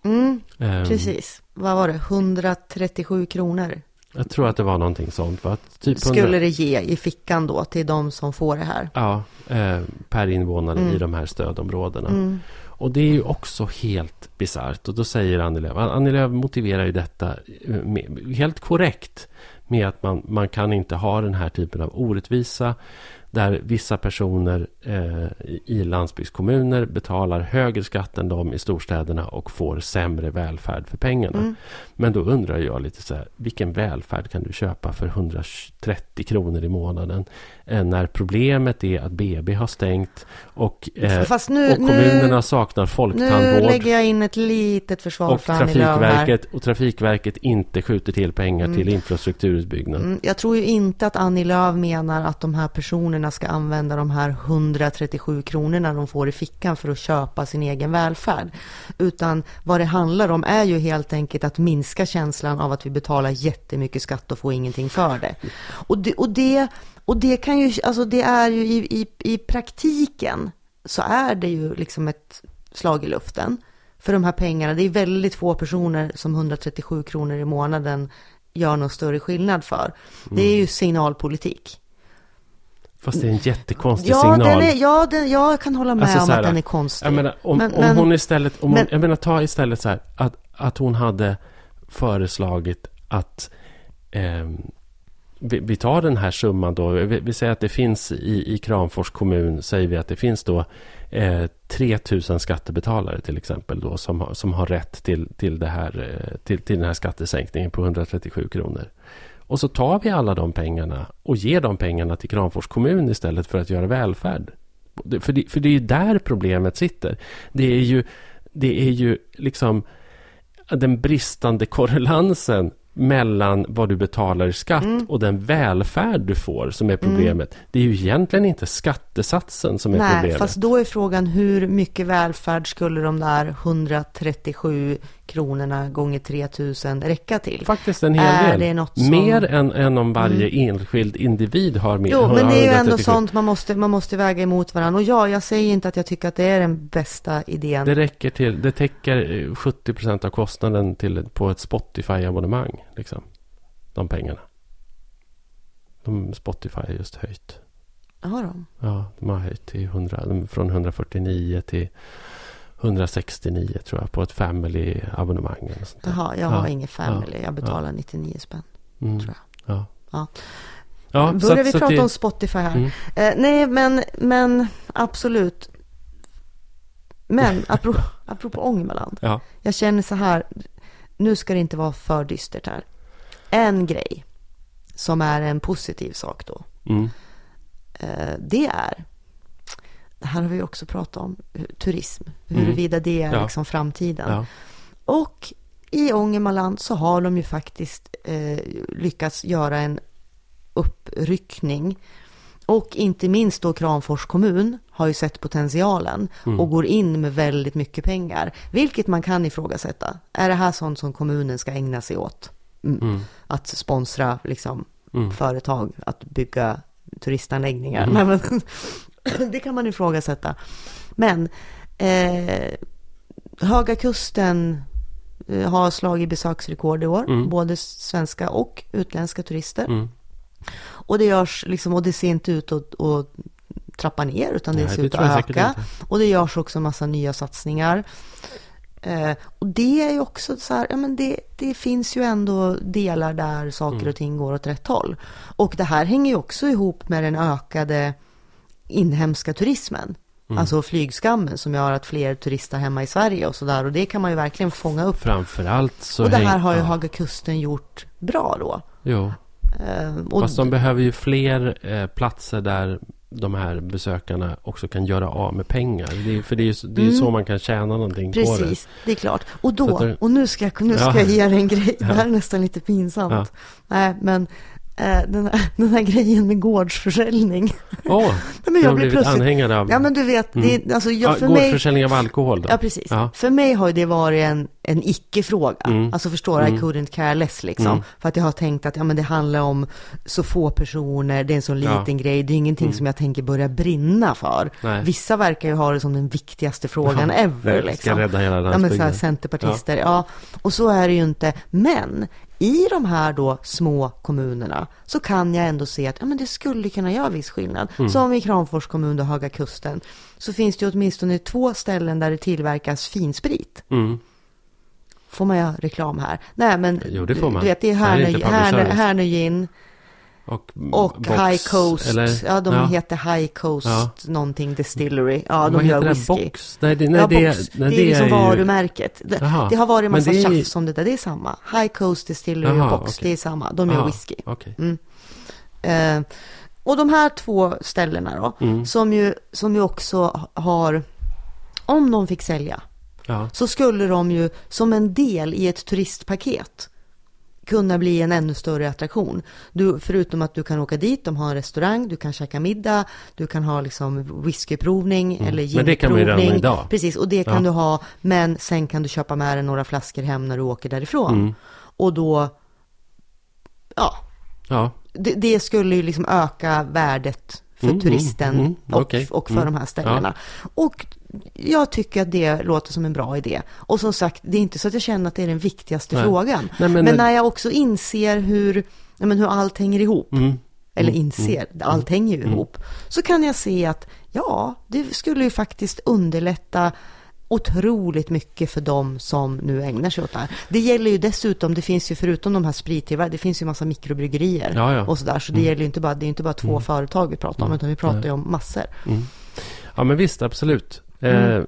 Mm, um, precis. Vad var det? 137 kronor? Jag tror att det var någonting sånt. Va? Typ Skulle 100... det ge i fickan då till de som får det här? Ja, eh, per invånare mm. i de här stödområdena. Mm. Och det är ju också helt bisarrt. Och då säger Annie Lööf, Annie Lööf motiverar ju detta eh, med, helt korrekt med att man, man kan inte ha den här typen av orättvisa där vissa personer eh, i landsbygdskommuner betalar högre skatt än de i storstäderna och får sämre välfärd för pengarna. Mm. Men då undrar jag lite så här, vilken välfärd kan du köpa för 130 kronor i månaden? Eh, när problemet är att BB har stängt och, eh, nu, och kommunerna nu, saknar nu folktandvård. lägger jag in ett litet försvar Och för. Trafikverket, och Trafikverket inte skjuter till pengar Mm. till infrastrukturutbyggnad. Mm, Jag tror ju inte att Annie Lööf menar att de här personerna ska använda de här 137 kronorna de får i fickan för att köpa sin egen välfärd. Utan vad det handlar om är ju helt enkelt att minska känslan av att vi betalar jättemycket skatt och får ingenting för det. Och det, och det, och det kan ju, alltså det är ju i, i, i praktiken så är det ju liksom ett slag i luften för de här pengarna. Det är väldigt få personer som 137 kronor i månaden gör någon större skillnad för. Det är ju signalpolitik. Fast det är en jättekonstig Ja, signal. den är, ja den, jag kan hålla med Alltså om här, att den är konstig. Jag menar, om, Men- om men- hon istället... Om men- hon, jag menar, ta istället så här att, att hon hade föreslagit att... eh, vi, vi tar den här summan då. Vi, vi säger att det finns i, i Kramfors kommun, säger vi att det finns då eh, 3000 skattebetalare till exempel då som, har- som har rätt till, till, det här, eh, till, till den här skattesänkningen på 137 kronor. Och så tar vi alla de pengarna och ger de pengarna till Kramfors kommun istället för att göra välfärd. För det, för det är ju där problemet sitter. Det är ju, det är ju liksom den bristande korrelansen mellan vad du betalar i skatt Mm. och den välfärd du får som är problemet. Det är ju egentligen inte skattesatsen som är Nej, problemet. fast då är frågan hur mycket välfärd skulle de där 137 kronorna gånger 3000 räcka till? Faktiskt en hel Är del. det något som- Mer än, än om varje enskild individ har mer. Jo, men det är ju ändå 137. sånt man måste, man måste väga emot varandra. Och ja, jag säger inte att jag tycker att det är den bästa idén. Det räcker till, det täcker eh, 70% av kostnaden till, på ett Spotify-abonnemang. Liksom. De pengarna. De Spotify har just höjt. Har de? Ja, de har höjt till 100, de- från 149 till 169 tror jag på ett family-abonnemang. Jaha, jag har Ja, ingen family. Jag betalar 99 spänn. Mm, tror Ja. Ja. Ja, så Börjar att- vi så prata det- om Spotify här? Mm. Eh, nej, men, men absolut. Men apropå, (laughs) apropå Ångermanland. Ja. Jag känner så här, nu ska det inte vara för dystert här. En grej som är en positiv sak då, Mm. eh, det är, här har vi också pratat om, eh, turism, huruvida det är Mm. Ja. liksom framtiden. Ja. Och i Ångermanland så har de ju faktiskt eh, lyckats göra en uppryckning. Och inte minst då Kramfors kommun har ju sett potentialen Mm. och går in med väldigt mycket pengar. Vilket man kan ifrågasätta. Är det här sånt som kommunen ska ägna sig åt? Mm. Mm. Att sponsra liksom, Mm. företag att bygga turistanläggningar. (laughs) (coughs) Det kan man ifrågasätta. Men eh, Höga Kusten eh, har slagit besöksrekord i år. Mm. Både svenska och utländska turister. Mm. Och det görs liksom, och det ser inte ut att, att trappa ner utan det Nej, ser det ut att öka. Och det görs också massa nya satsningar. Eh, och det är ju också så här, ja men det, det finns ju ändå delar där saker Mm. och ting går åt rätt håll. Och det här hänger ju också ihop med den ökade inhemska turismen. Mm. Alltså flygskammen som gör att fler turistar hemma i Sverige och sådär. Och det kan man ju verkligen fånga upp. Framförallt så... och det här har ju ja. Höga Kusten gjort bra då. Jo, Eh, och, fast de behöver ju fler eh, platser där de här besökarna också kan göra av med pengar. Det är, för det är ju det är Mm. så man kan tjäna någonting på det. Precis, det är klart. Och då, det- och nu ska jag, nu ska Ja. jag ge dig en grej. (laughs) Det här är nästan lite pinsamt. Ja. Nej, men den, här, (laughs) den här grejen med gårdsförsäljning. Åh, (laughs) Nej, men jag blivit plötsligt... anhängare av... Ja, men du vet, det, är- alltså, jag, ja, för mig... gårdsförsäljning av alkohol då? Ja, precis. Ja. För mig har det varit en, en icke-fråga. Mm. Alltså förstår, I Mm. couldn't care less liksom. Mm. För att jag har tänkt att ja, men det handlar om så få personer, det är en så Ja. liten grej, det är ingenting Mm. som jag tänker börja brinna för. Nej. Vissa verkar ju ha det som den viktigaste frågan Ja, ever. Liksom. Ska rädda hela Ja, men så här centerpartister, ja. Och så är det ju inte. Men i de här då små kommunerna så kan jag ändå se att ja, men det skulle kunna göra viss skillnad. Mm. Som i Kramfors kommun och Höga Kusten så finns det åtminstone två ställen där det tillverkas finsprit. Mm. Får man göra reklam här? Nej, men Jo, det får man. du vet, det är Det här är Härnö, inte public Härnö, service. Härnö gin. Och, Och box, High Coast, eller? ja de Ja. heter High Coast Ja. någonting Distillery. Ja, de Vad gör heter det? whisky. Box? Nej, det, nej, ja, det, box. nej, det är liksom ju- varumärket. Det, det har varit en massa det är tjafs om det där, det är samma. High Coast Distillery och Box, okej. det är samma. De gör Jaha, whisky. Okej. Eh, och de här två ställena då, Mm. som, ju, som ju också har, om de fick sälja, Ja. så skulle de ju som en del i ett turistpaket kunna bli en ännu större attraktion. Du, förutom att du kan åka dit, de har en restaurang, du kan käka middag, du kan ha liksom whiskyprovning eller Mm. Men det kan man ju redan ginprovning. idag. Precis, och det kan Ja. du ha, men sen kan du köpa med dig några flaskor hem när du åker därifrån. Mm. Och då, ja, Ja. det, det skulle ju liksom öka värdet för Mm, turisten mm, mm, och, okej. och för Mm. de här ställena. Och jag tycker att det låter som en bra idé. Och som sagt, det är inte så att jag känner att det är den viktigaste Nej. frågan. Nej, men- men, när jag också inser hur, men hur allt hänger ihop, Mm. eller inser, allt hänger ju ihop, så kan jag se att ja, det skulle ju faktiskt underlätta otroligt mycket för dem som nu ägnar sig åt det här. Det gäller ju dessutom, det finns ju förutom de här sprittillverkarna, det finns ju massa mikrobryggerier Ja, ja. och sådär. Så det gäller ju inte bara, det är inte bara två företag vi pratar om, utan vi pratar ju om massor. Ja, men visst, absolut. Mm. Eh,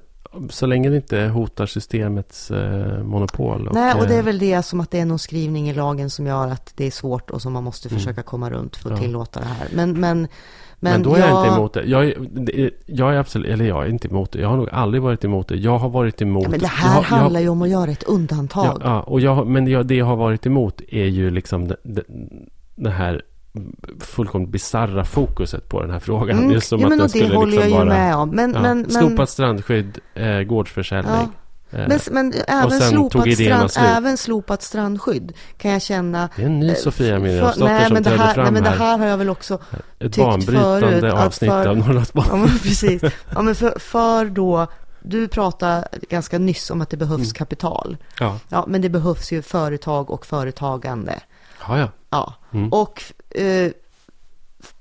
så länge det inte hotar systemets eh, monopol. Nej, och det är eh, väl det som att det är någon skrivning i lagen som gör att det är svårt och som man måste försöka komma runt för att Mm. Ja. tillåta det här. Men, men, men, Men, då är jag inte emot det. Jag är, det jag är absolut, eller jag är inte emot det. Jag har nog aldrig varit emot det. Jag har varit emot... Ja, men det jag, här har- handlar jag, ju om att göra ett undantag. Ja, ja, och jag, men jag, det jag har varit emot är ju liksom det, det, det här fullkomligt bizarra fokuset på den här frågan. Mm. Just som ja, att men den och det skulle håller liksom jag ju bara... med om. Men, Ja, men, men, slopat strandskydd, eh, gårdsförsäljning. Ja. Eh, men, men även, slopat strand, även slopat strandskydd kan jag känna... det är en ny eh, Sofia nej, som men det trädde här, fram nej, men det här. har jag väl också Ett tyckt förut, att avsnitt för- av Norrlandsbanan. Ja, men precis. Ja, men för, för då, du pratade ganska nyss om att det behövs Mm. kapital. Ja, Ja, men det behövs ju företag och företagande. Ja. ja. Ja, Mm. och eh,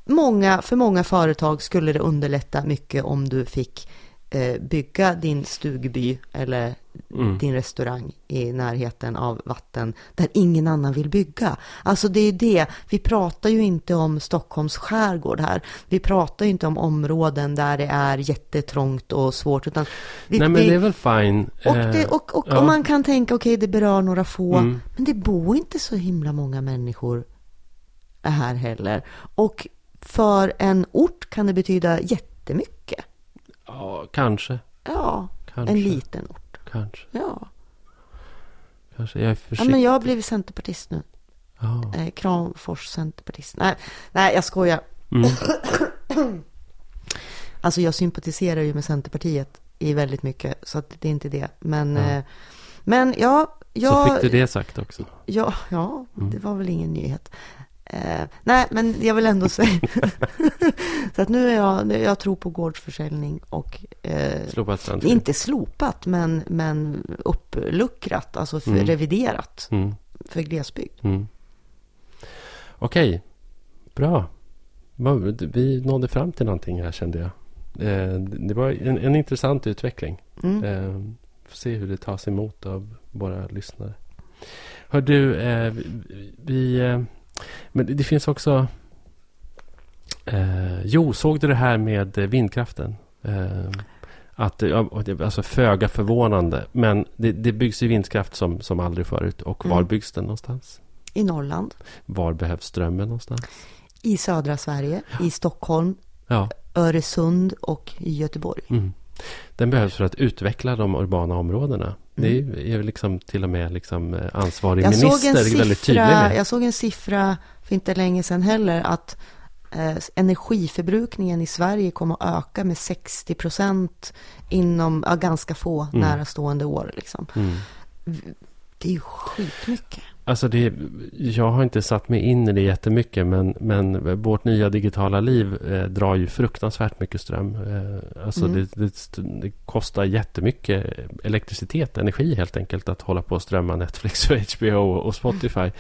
många, för många företag skulle det underlätta mycket om du fick eh, bygga din stugby eller Mm. din restaurang i närheten av vatten där ingen annan vill bygga. Alltså det är det, vi pratar ju inte om Stockholms skärgård här. Vi pratar ju inte om områden där det är jättetrångt och svårt. Utan vi, Nej, men vi, det är väl fine. och, Eh, det, och, och, ja. och man kan tänka, okej det berör några få, Mm. men det bor inte så himla många människor här heller. Och för en ort kan det betyda jättemycket. Ja, kanske. Ja, Kanske. en liten ort. Kanske. Ja. Kanske. Jag är ja, försiktig. men jag har blivit centerpartist nu. Ja. Eh, Kramfors centerpartist. Nej, nej, jag skojar. Mm. (clears throat) Alltså jag sympatiserar ju med Centerpartiet i väldigt mycket, så att det är inte det. Men, Ja. eh, men ja, Så jag... fick du det sagt också. Ja, ja Mm. det var väl ingen nyhet. Eh, nej, men jag vill ändå säga... (laughs) så att nu är jag, nu- jag tror på gårdsförsäljning och eh, Slopat strandskydd. inte slopat, men, men uppluckrat, alltså för, Mm. reviderat Mm. för glesbygd. Mm. Okej, bra. Vi nådde fram till någonting här kände jag. Eh, Det var en, en intressant utveckling. Mm. Eh, Får se hur det tas emot av våra lyssnare. Hör du, eh, vi... men det- det finns också... Eh, jo, såg du det här med vindkraften? Eh, att, ja, alltså föga förvånande. Men det, det byggs ju vindkraft som, som aldrig förut. Och var Mm. byggs den någonstans? I Norrland, Var behövs strömmen någonstans? i södra Sverige, i Stockholm, Ja, Öresund och i Göteborg. mm. den behövs för att utveckla de urbana områdena. Det är väl liksom till och med liksom eh, ansvarig Mm. Jag såg, en minister väldigt tydlig siffra, med. jag såg en siffra för inte länge sedan heller att eh, energiförbrukningen i Sverige kommer att öka med 60 procent inom ja, ganska få Mm. närastående år. Liksom. Mm. Det är ju skitmycket. Alltså det, jag har inte satt mig in i det jättemycket men, men vårt nya digitala liv eh, drar ju fruktansvärt mycket ström. Eh, alltså Mm. det, det, det kostar jättemycket elektricitet, energi helt enkelt att hålla på och strömma Netflix och HBO och Spotify.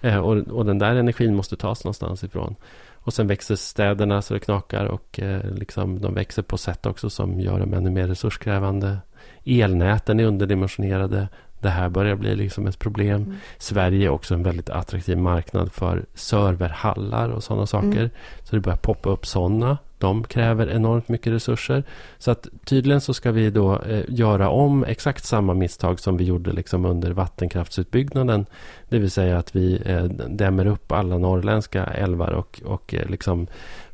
Eh, och, och den där energin måste tas någonstans ifrån. Och sen växer städerna så det knakar och eh, liksom, de växer på sätt också som gör dem ännu mer resurskrävande. Elnäten är underdimensionerade. Det här börjar bli liksom ett problem. Mm. Sverige är också en väldigt attraktiv marknad för serverhallar och sådana saker. Mm. Så det börjar poppa upp sådana. De kräver enormt mycket resurser. Så att tydligen så ska vi då eh, göra om exakt samma misstag som vi gjorde liksom under vattenkraftsutbyggnaden. Det vill säga att vi eh, dämmer upp alla norrländska älvar och, och eh, liksom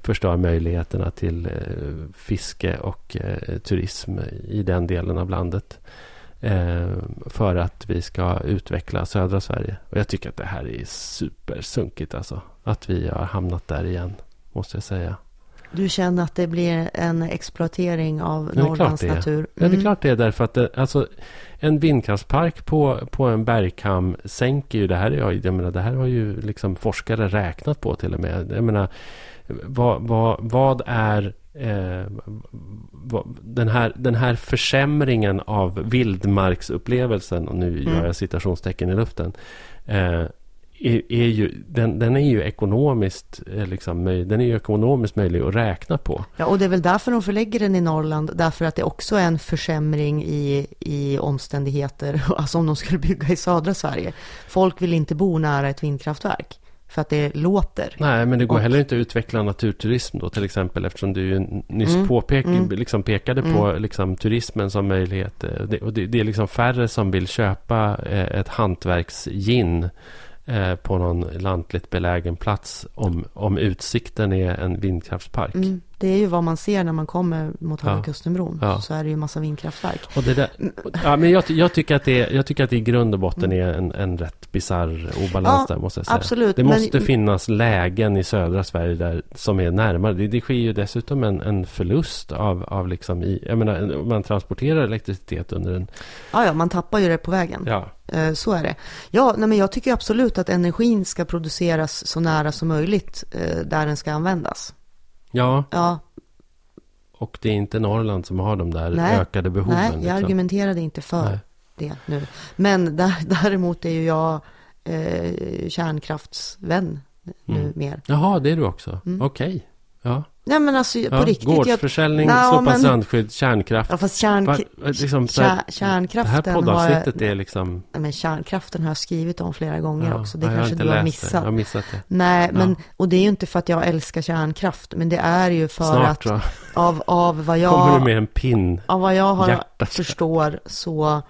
förstör möjligheterna till eh, fiske och eh, turism i den delen av landet. Eh, för att vi ska utveckla södra Sverige. Och jag tycker att det här är supersunkigt alltså. Att vi har hamnat där igen, måste jag säga. Du känner att det blir en exploatering av klart Norrlands natur? Ja, det är Mm. klart det är därför att det, alltså, en vindkraftspark på, på en bergkam sänker ju det här. är ju- Jag menar, det här har ju liksom forskare räknat på till och med. Jag menar, vad, vad, vad är eh, vad, den, här, den här försämringen av vildmarksupplevelsen, och nu Mm. gör jag citationstecken i luften, eh, är, är ju, den, den är ju ekonomiskt, eh, liksom, den är ju ekonomiskt möjlig att räkna på. Ja, och det är väl därför de förlägger den i Norrland, därför att det också är en försämring i, i omständigheter, (laughs) alltså om de skulle bygga i södra Sverige. Folk vill inte bo nära ett vindkraftverk, för att det låter. Nej, men det går Och- heller inte att utveckla naturturism då till exempel eftersom du ju nyss Mm, påpek, mm. liksom pekade på liksom, turismen som möjlighet. Eh, Det, och det, det är liksom färre som vill köpa eh, ett hantverksgin eh, på någon lantligt belägen plats om, om utsikten är en vindkraftspark. Mm, det är ju vad man ser när man kommer mot Ja. Höga Kustenbron, Ja. så är det ju massa vindkraftverk. Och det där, ja, men jag, jag, tycker att det, jag tycker att det i grund och botten är en, en rätt bisarr obalans Ja, där måste jag säga. Absolut, Det men- måste finnas lägen i södra Sverige där, som är närmare. Det, det sker ju dessutom en, en förlust av, av liksom i, jag menar, en- man transporterar elektricitet under en, Ja, ja, man tappar ju det på vägen. ja, Eh, Så är det. Ja, nej, men jag tycker absolut att energin ska produceras så nära som möjligt eh, där den ska användas. ja, Ja, och det är inte Norrland som har de där Nej, ökade behoven. nej, jag liksom. argumenterade inte för Nej. Det nu. Men där, (laughs) däremot är ju jag eh, kärnkraftsvän nu Mm. mer. Jaha, det är du också? Mm. Okej. Ja. Nej, men alltså ja. på riktigt. Jag, Gårdsförsäljning, Nå, sopa men- strandskydd, kärnkraft. ja, fast kärn, Va, liksom, här, kär, det kärnkraften här har jag, poddavsnittet är liksom... nej, men kärnkraften har jag skrivit om flera gånger ja, också. Det jag kanske du har missat. Det. Jag har missat det. Nej, men, Ja. och det är ju inte för att jag älskar kärnkraft, men det är ju för Snart att av, av vad Kommer jag, du med en pin? av vad jag har förstår så,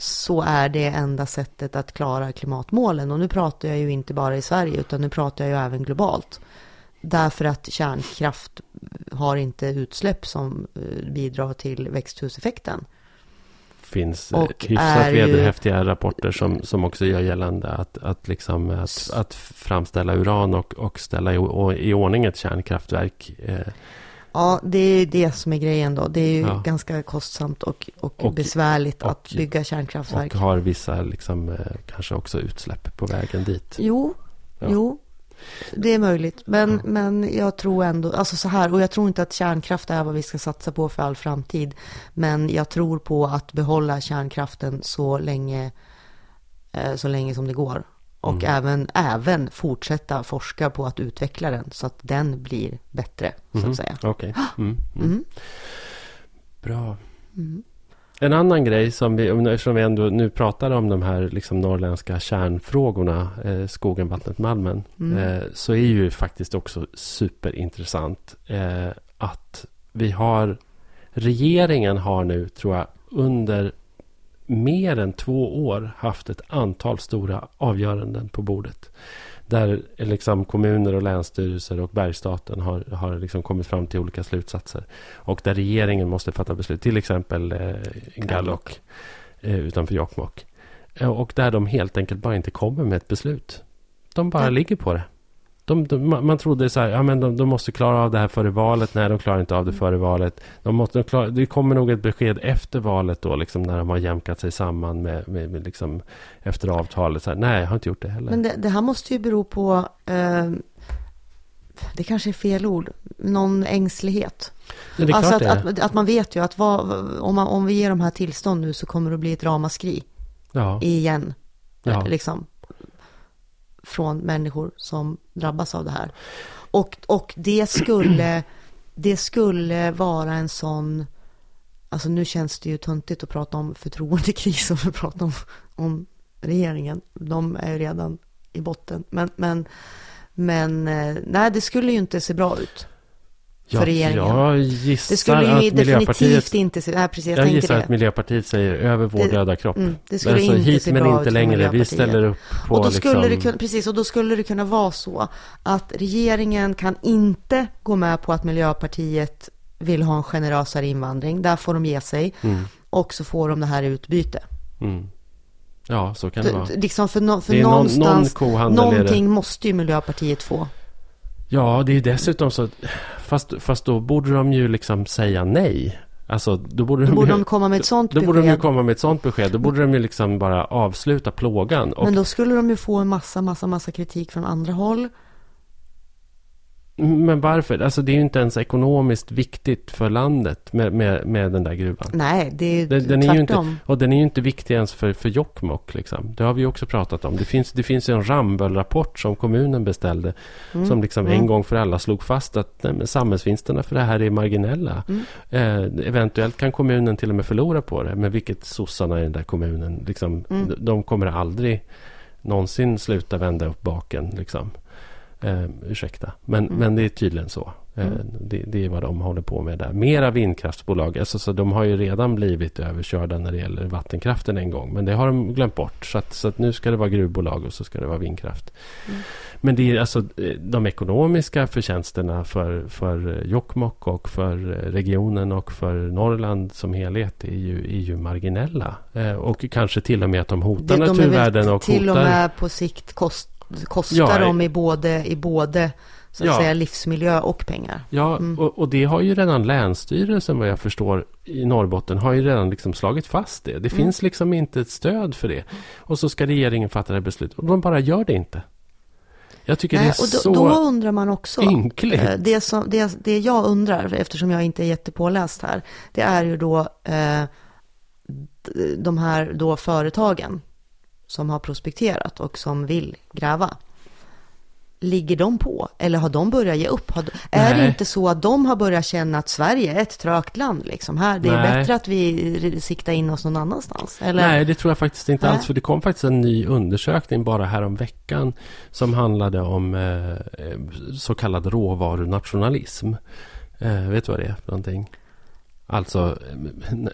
så är det enda sättet att klara klimatmålen. Och nu pratar jag ju inte bara i Sverige, utan nu pratar jag ju även globalt. Därför att kärnkraft har inte utsläpp som eh, bidrar till växthuseffekten. finns Och och hyfsat är ju- vederhäftiga rapporter som, som också gör gällande att, att, liksom, att, att framställa uran och, och ställa i, i ordning ett kärnkraftverk. Eh, Ja, det är det som är grejen då. Det är ju Ja. ganska kostsamt och, och, Och- besvärligt och- att bygga kärnkraftverk. och har vissa liksom, eh, kanske också utsläpp på vägen dit. Jo, Ja. jo, det är möjligt. Men, Ja. men jag tror ändå, alltså så här, och jag tror inte att kärnkraft är vad vi ska satsa på för all framtid. Men jag tror på att behålla kärnkraften så länge, eh, så länge som det går. Och Mm. även, även fortsätta forska på att utveckla den så att den blir bättre, så Mhm. att säga. Okej. (gasps) Mm, mm. Mm. Bra. Mm. En annan grej som vi, om- eftersom vi ändå nu pratar om de här liksom norrländska kärnfrågorna, eh, skogen, vattnet, malmen, Mm. eh, så är ju faktiskt också superintressant eh, att vi har, regeringen har nu, tror jag, under mer än två år haft ett antal stora avgöranden på bordet. Där liksom kommuner och länsstyrelser och bergstaten har, har liksom kommit fram till olika slutsatser. Och där regeringen måste fatta beslut. Till exempel eh, Gallok eh, utanför Jokkmokk. Eh, och där de helt enkelt bara inte kommer med ett beslut. De bara Ja. ligger på det. De, de, man trodde så här, ja men de, de måste klara av det här före valet. Nej, de klarar inte av det före valet. De måste, de klara, det kommer nog ett besked efter valet då, liksom när de har jämkat sig samman med, med, med liksom, efter avtalet. Så här, nej, jag har inte gjort det heller. Men det, det här måste ju bero på, eh, det kanske är fel ord, någon ängslighet. Ja, det är alltså klart att, det att, att man vet ju att vad, om, man, om vi ger de här tillstånd nu så kommer det att bli ett ramaskri Ja, igen. ja. Liksom, från människor som drabbas av det här. Och, och det, skulle, det skulle vara en sån alltså nu känns det ju töntigt att prata om förtroendekris och att prata om, om regeringen. De är ju redan i botten. Men, men, men eh, nej, det skulle ju inte se bra ut för Ja, regeringen. jag gissar Det skulle ju att Miljöpartiet... inte se, nej precis, jag, Jag gissar det. att Miljöpartiet säger över vår Det- döda kropp. Mm, det skulle alltså, inte hit se men bra inte för längre. Vi ställer upp på och då skulle liksom... det kunna, precis, och då skulle det kunna vara så att regeringen kan inte gå med på att Miljöpartiet vill ha en generösare invandring. Där får de ge sig. Mm, Och så får de det här utbyte. mm. Ja, så kan det vara. För, liksom för, no, för någon, någon någonstans, det. någonting måste ju Miljöpartiet få. Ja, det är dessutom så fast, fast då borde de ju liksom säga nej. Alltså, då borde Då de, borde ju, de komma med ett sånt då borde de ju besked. komma med ett sånt besked. Då borde de ju liksom bara avsluta plågan. Och, Men då skulle de ju få en massa, massa, massa kritik från andra håll. Men varför? Alltså, det är ju inte ens ekonomiskt viktigt för landet med, med, med den där gruvan. Nej, det är ju Den, den är ju inte, tvärtom. och den är ju inte viktig ens för, för Jokkmokk. Liksom. Det har vi också pratat om. Det finns, det finns ju en Ramböll-rapport som kommunen beställde. Mm. Som liksom en gång för alla slog fast att nej, samhällsvinsterna för det här är marginella. Mm. Eh, eventuellt kan kommunen till och med förlora på det. Men vilket sossarna i den där kommunen, liksom, Mm. de, de kommer aldrig någonsin sluta vända upp baken. Liksom. Eh, ursäkta, men, Mm. men det är tydligen så. Eh, det, det är vad de håller på med där. Mera vindkraftsbolag. Alltså, så de har ju redan blivit överkörda när det gäller vattenkraften en gång. Men det har de glömt bort. Så, att, så att nu ska det vara gruvbolag och så ska det vara vindkraft. Mm. Men det är alltså eh, de ekonomiska förtjänsterna för, för Jokkmokk och för regionen och för Norrland som helhet är ju, är ju marginella. Eh, och kanske till och med att de hotar Det- de är väl naturvärden och till hotar... och med på sikt kost, kostar Ja, dem i både, i både så att Ja. säga, livsmiljö och pengar. Ja, Mm. och, och det har ju redan Länsstyrelsen vad jag förstår i Norrbotten har ju redan liksom slagit fast det. Det Mm. finns liksom inte ett stöd för det. Och så ska regeringen fatta det här beslutet och de bara gör det inte. Jag tycker Nej, det är och så då, då undrar man också. ynkligt. eh, Det, som, det, det jag undrar, eftersom jag inte är jättepåläst här, det är ju då eh, de här då företagen som har prospekterat och som vill gräva. Ligger de på? Eller har de börjat ge upp? Har, är det inte så att de har börjat känna att Sverige är ett trögt land? Liksom? Här, det är Nej. bättre att vi siktar in oss någon annanstans? Eller? Nej, det tror jag faktiskt inte Nej. alls. För det kom faktiskt en ny undersökning bara här om veckan som handlade om eh, eh, så kallad råvarunationalism. Eh, vet du vad det är för någonting? Alltså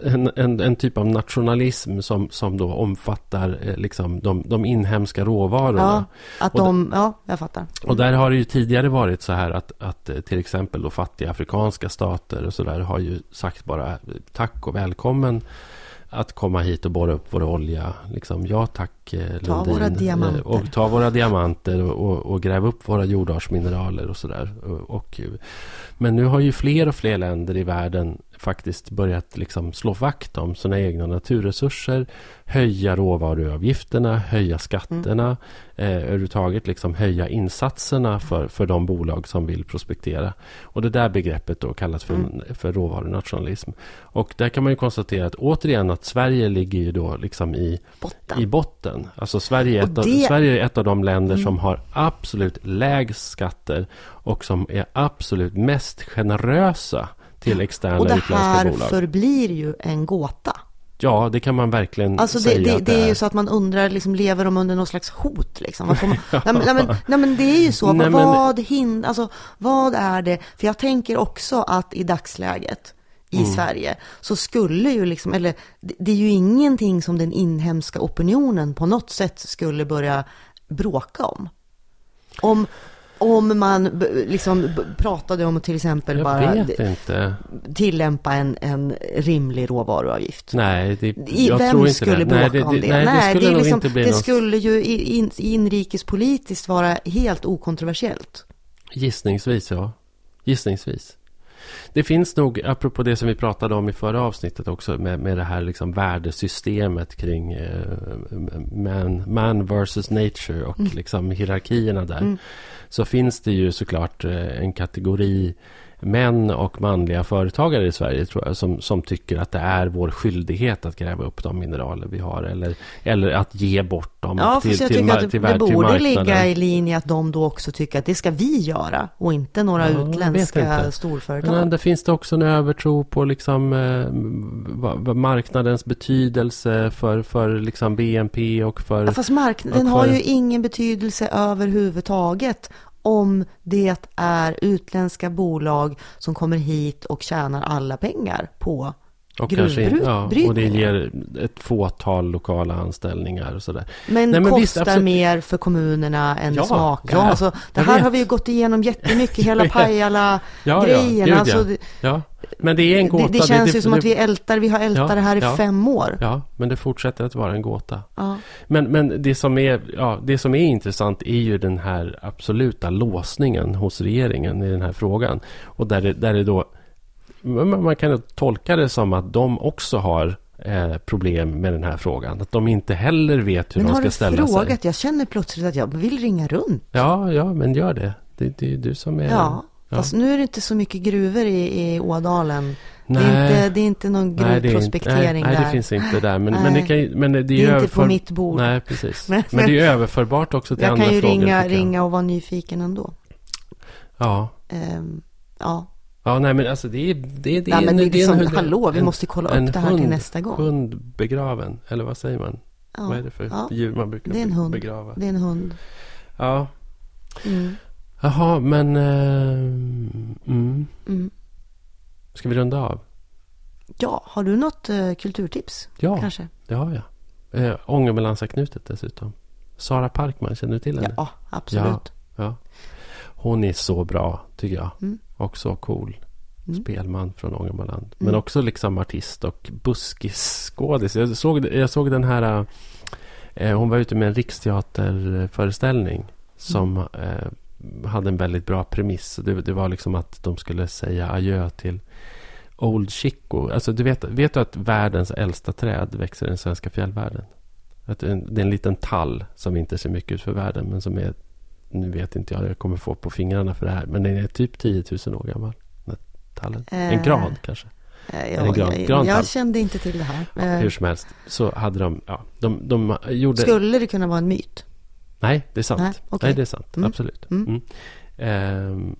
en, en, en typ av nationalism som, som då omfattar eh, liksom de, de inhemska råvarorna. Ja, att Och de, ja, jag fattar. Och där har det ju tidigare varit så här att, att eh, till exempel då fattiga afrikanska stater och så där har ju sagt bara eh, tack och välkommen att komma hit och borra upp vår olja. Liksom, ja tack Lundin. Ta våra diamanter. Och ta våra diamanter och, och, och gräv upp våra jordartsmineraler och sådär. Och, och, men nu har ju fler och fler länder i världen faktiskt börjat liksom slå vakt om sina egna naturresurser. Höja råvaruavgifterna, höja skatterna. Eh, överhuvudtaget liksom höja insatserna för, för de bolag som vill prospektera. Och det där begreppet då kallas för, Mm. för råvarunationalism. Och där kan man ju konstatera att återigen att Sverige ligger ju då liksom i, Botten. i botten. Alltså Sverige är, av, det- Mm. Sverige är ett av de länder som har absolut lägst skatter och som är absolut mest generösa till externa Och det utländska här bolag. förblir ju en gåta. Ja, det kan man verkligen Alltså det, säga det, att det är ju så att man undrar, liksom, lever de under någon slags hot? Liksom? Vad kommer, (laughs) nej, men, nej, men, nej men det är ju så. Nej, men- vad, hin, alltså, vad är det? För jag tänker också att i dagsläget i Mm. Sverige så skulle ju liksom, eller det, det är ju ingenting som den inhemska opinionen på något sätt skulle börja bråka om. Om, om man liksom pratade om att till exempel Jag bara tillämpa en, en rimlig råvaruavgift. Nej, det, jag vem tror inte skulle det. bråka nej, det, om det? Nej, det skulle nog liksom, inte bli det någon skulle ju in, inrikespolitiskt vara helt okontroversiellt. Gissningsvis, ja. Gissningsvis. Det finns nog, apropå det som vi pratade om i förra avsnittet också, med, med det här liksom värdesystemet kring eh, man, man versus nature och liksom hierarkierna där. Så finns det ju såklart eh, en kategori män och manliga företagare i Sverige tror jag som, som tycker att det är vår skyldighet att gräva upp de mineraler vi har eller, eller att ge bort dem Ja, till, för till, ma- att det, till, det till borde ligga i linje att de då också tycker att det ska vi göra och inte några Ja, utländska storföretag. Men det finns det också en övertro på liksom, eh, marknadens betydelse för, för liksom BNP och för... Ja, fast marknaden och har för- ju ingen betydelse överhuvudtaget om det är utländska bolag som kommer hit och tjänar alla pengar på och, kanske, ja, och det ger ett fåtal lokala anställningar och sådär. Men Nej, men kostar visst, absolut. mer för kommunerna än Ja, det smakar. ja, alltså, det här vet. har vi ju gått igenom jättemycket, hela (laughs) Ja, Pajala-grejen. ja, alltså, ja. men det är en gåta. det, det känns ju som att vi ältar, vi har ältat det här i fem år. Ja, men det fortsätter att vara en gåta. Men, men det, som är, ja, det som är intressant är ju den här absoluta låsningen hos regeringen i den här frågan. Och där det, där det då... Man kan tolka det som att de också har eh, problem med den här frågan. Att de inte heller vet hur Men de har ska du ställa frågat? sig. Jag känner plötsligt att jag vill ringa runt. Ja, ja, men gör det. Det, det är du som är... Ja, ja. fast nu är det inte så mycket gruvor i, i Ådalen. Nej. Det, är inte, det är inte någon Nej, gruvprospektering nej, nej, där. det finns inte där. Men, Nej. men det, kan, men det, är, det är inte på överför- mitt bord. Nej, precis. (laughs) Men- Men, det är överförbart också till jag andra kan ju frågor. ringa, jag. ringa och vara nyfiken ändå. Ja. Ehm, ja, Ja, nej men alltså det är... Det, det, ja, är men en- det är en liksom, hund- hallå, vi en- måste kolla en upp det här till hund- nästa gång. Hund begraven, eller vad säger man? Ja, Vad är det för ja, djur man brukar det är en hund. begrava? Det är en hund. Ja. Mm, Jaha, men... eh, mm. mm. Ska vi runda av? Ja, har du något eh, kulturtips? Ja, Kanske? det har jag. Eh, Ångermanlandsanknutet dessutom. Sara Parkman, känner du till henne? Ja, absolut. Ja. Hon är så bra, tycker jag. Mm. Och så cool. Mm. Spelman från Ångermanland. Men Mm. också liksom artist och buskisskådis. Jag såg, jag såg den här... Eh, hon var ute med en riksteaterföreställning. Som eh, hade en väldigt bra premiss. Det, det var liksom att de skulle säga adjö till Old Chico. Alltså du vet, vet du att världens äldsta träd växer i den svenska fjällvärlden? Att det är en liten tall som inte ser mycket ut för världen. Men som är, nu vet inte jag, jag kommer få på fingrarna för det här. Men den är typ 10 000 år gammal. Tallen. En Eh, gran kanske. Eh, ja, gran- jag, grantall. jag kände inte till det här. Eh, Hur som helst. Så hade de, ja, de, de gjorde... Skulle det kunna vara en myt? Nej, det är sant. Nej, Nej, okej. det är sant. Mm. Absolut. Mm. Mm. Ehm,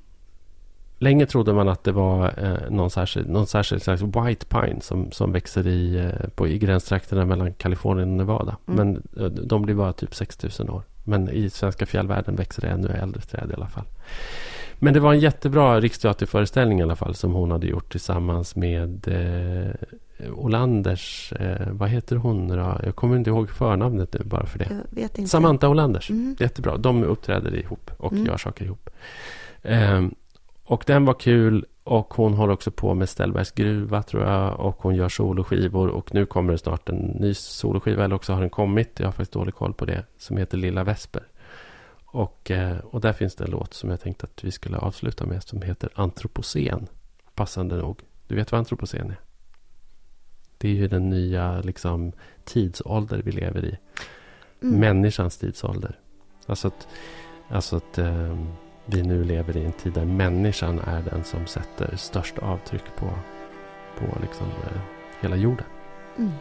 länge trodde man att det var eh, någon särskild, någon särskild slags white pine som, som växer i, eh, på, i gränstrakterna mellan Kalifornien och Nevada. Mm. Men eh, de blir bara typ 6000 år. Men i svenska fjällvärlden växer det ännu äldre träd i alla fall. Men det var en jättebra riksteaterföreställning i alla fall som hon hade gjort tillsammans med eh, Olanders, eh, vad heter hon då? Jag kommer inte ihåg förnamnet nu bara för det. Samantha Olanders. Mm. Jättebra. De uppträder ihop och Mm. gör saker ihop. Ehm, och den var kul. Och hon håller också på med Ställbergs gruva tror jag. Och hon gör soloskivor. Och nu kommer det snart en ny soloskiva. Eller också har den kommit. Jag har faktiskt dålig koll på det. Som heter Lilla Vesper. Och, eh, och där finns det en låt som jag tänkte att vi skulle avsluta med. Som heter Antropocen. Passande nog. Du vet vad antropocen är? Det är ju den nya liksom, tidsålder vi lever i Mm. människans tidsålder. Alltså att, alltså att eh, vi nu lever i en tid där människan är den som sätter störst avtryck på, på liksom, eh, hela jorden. Mm.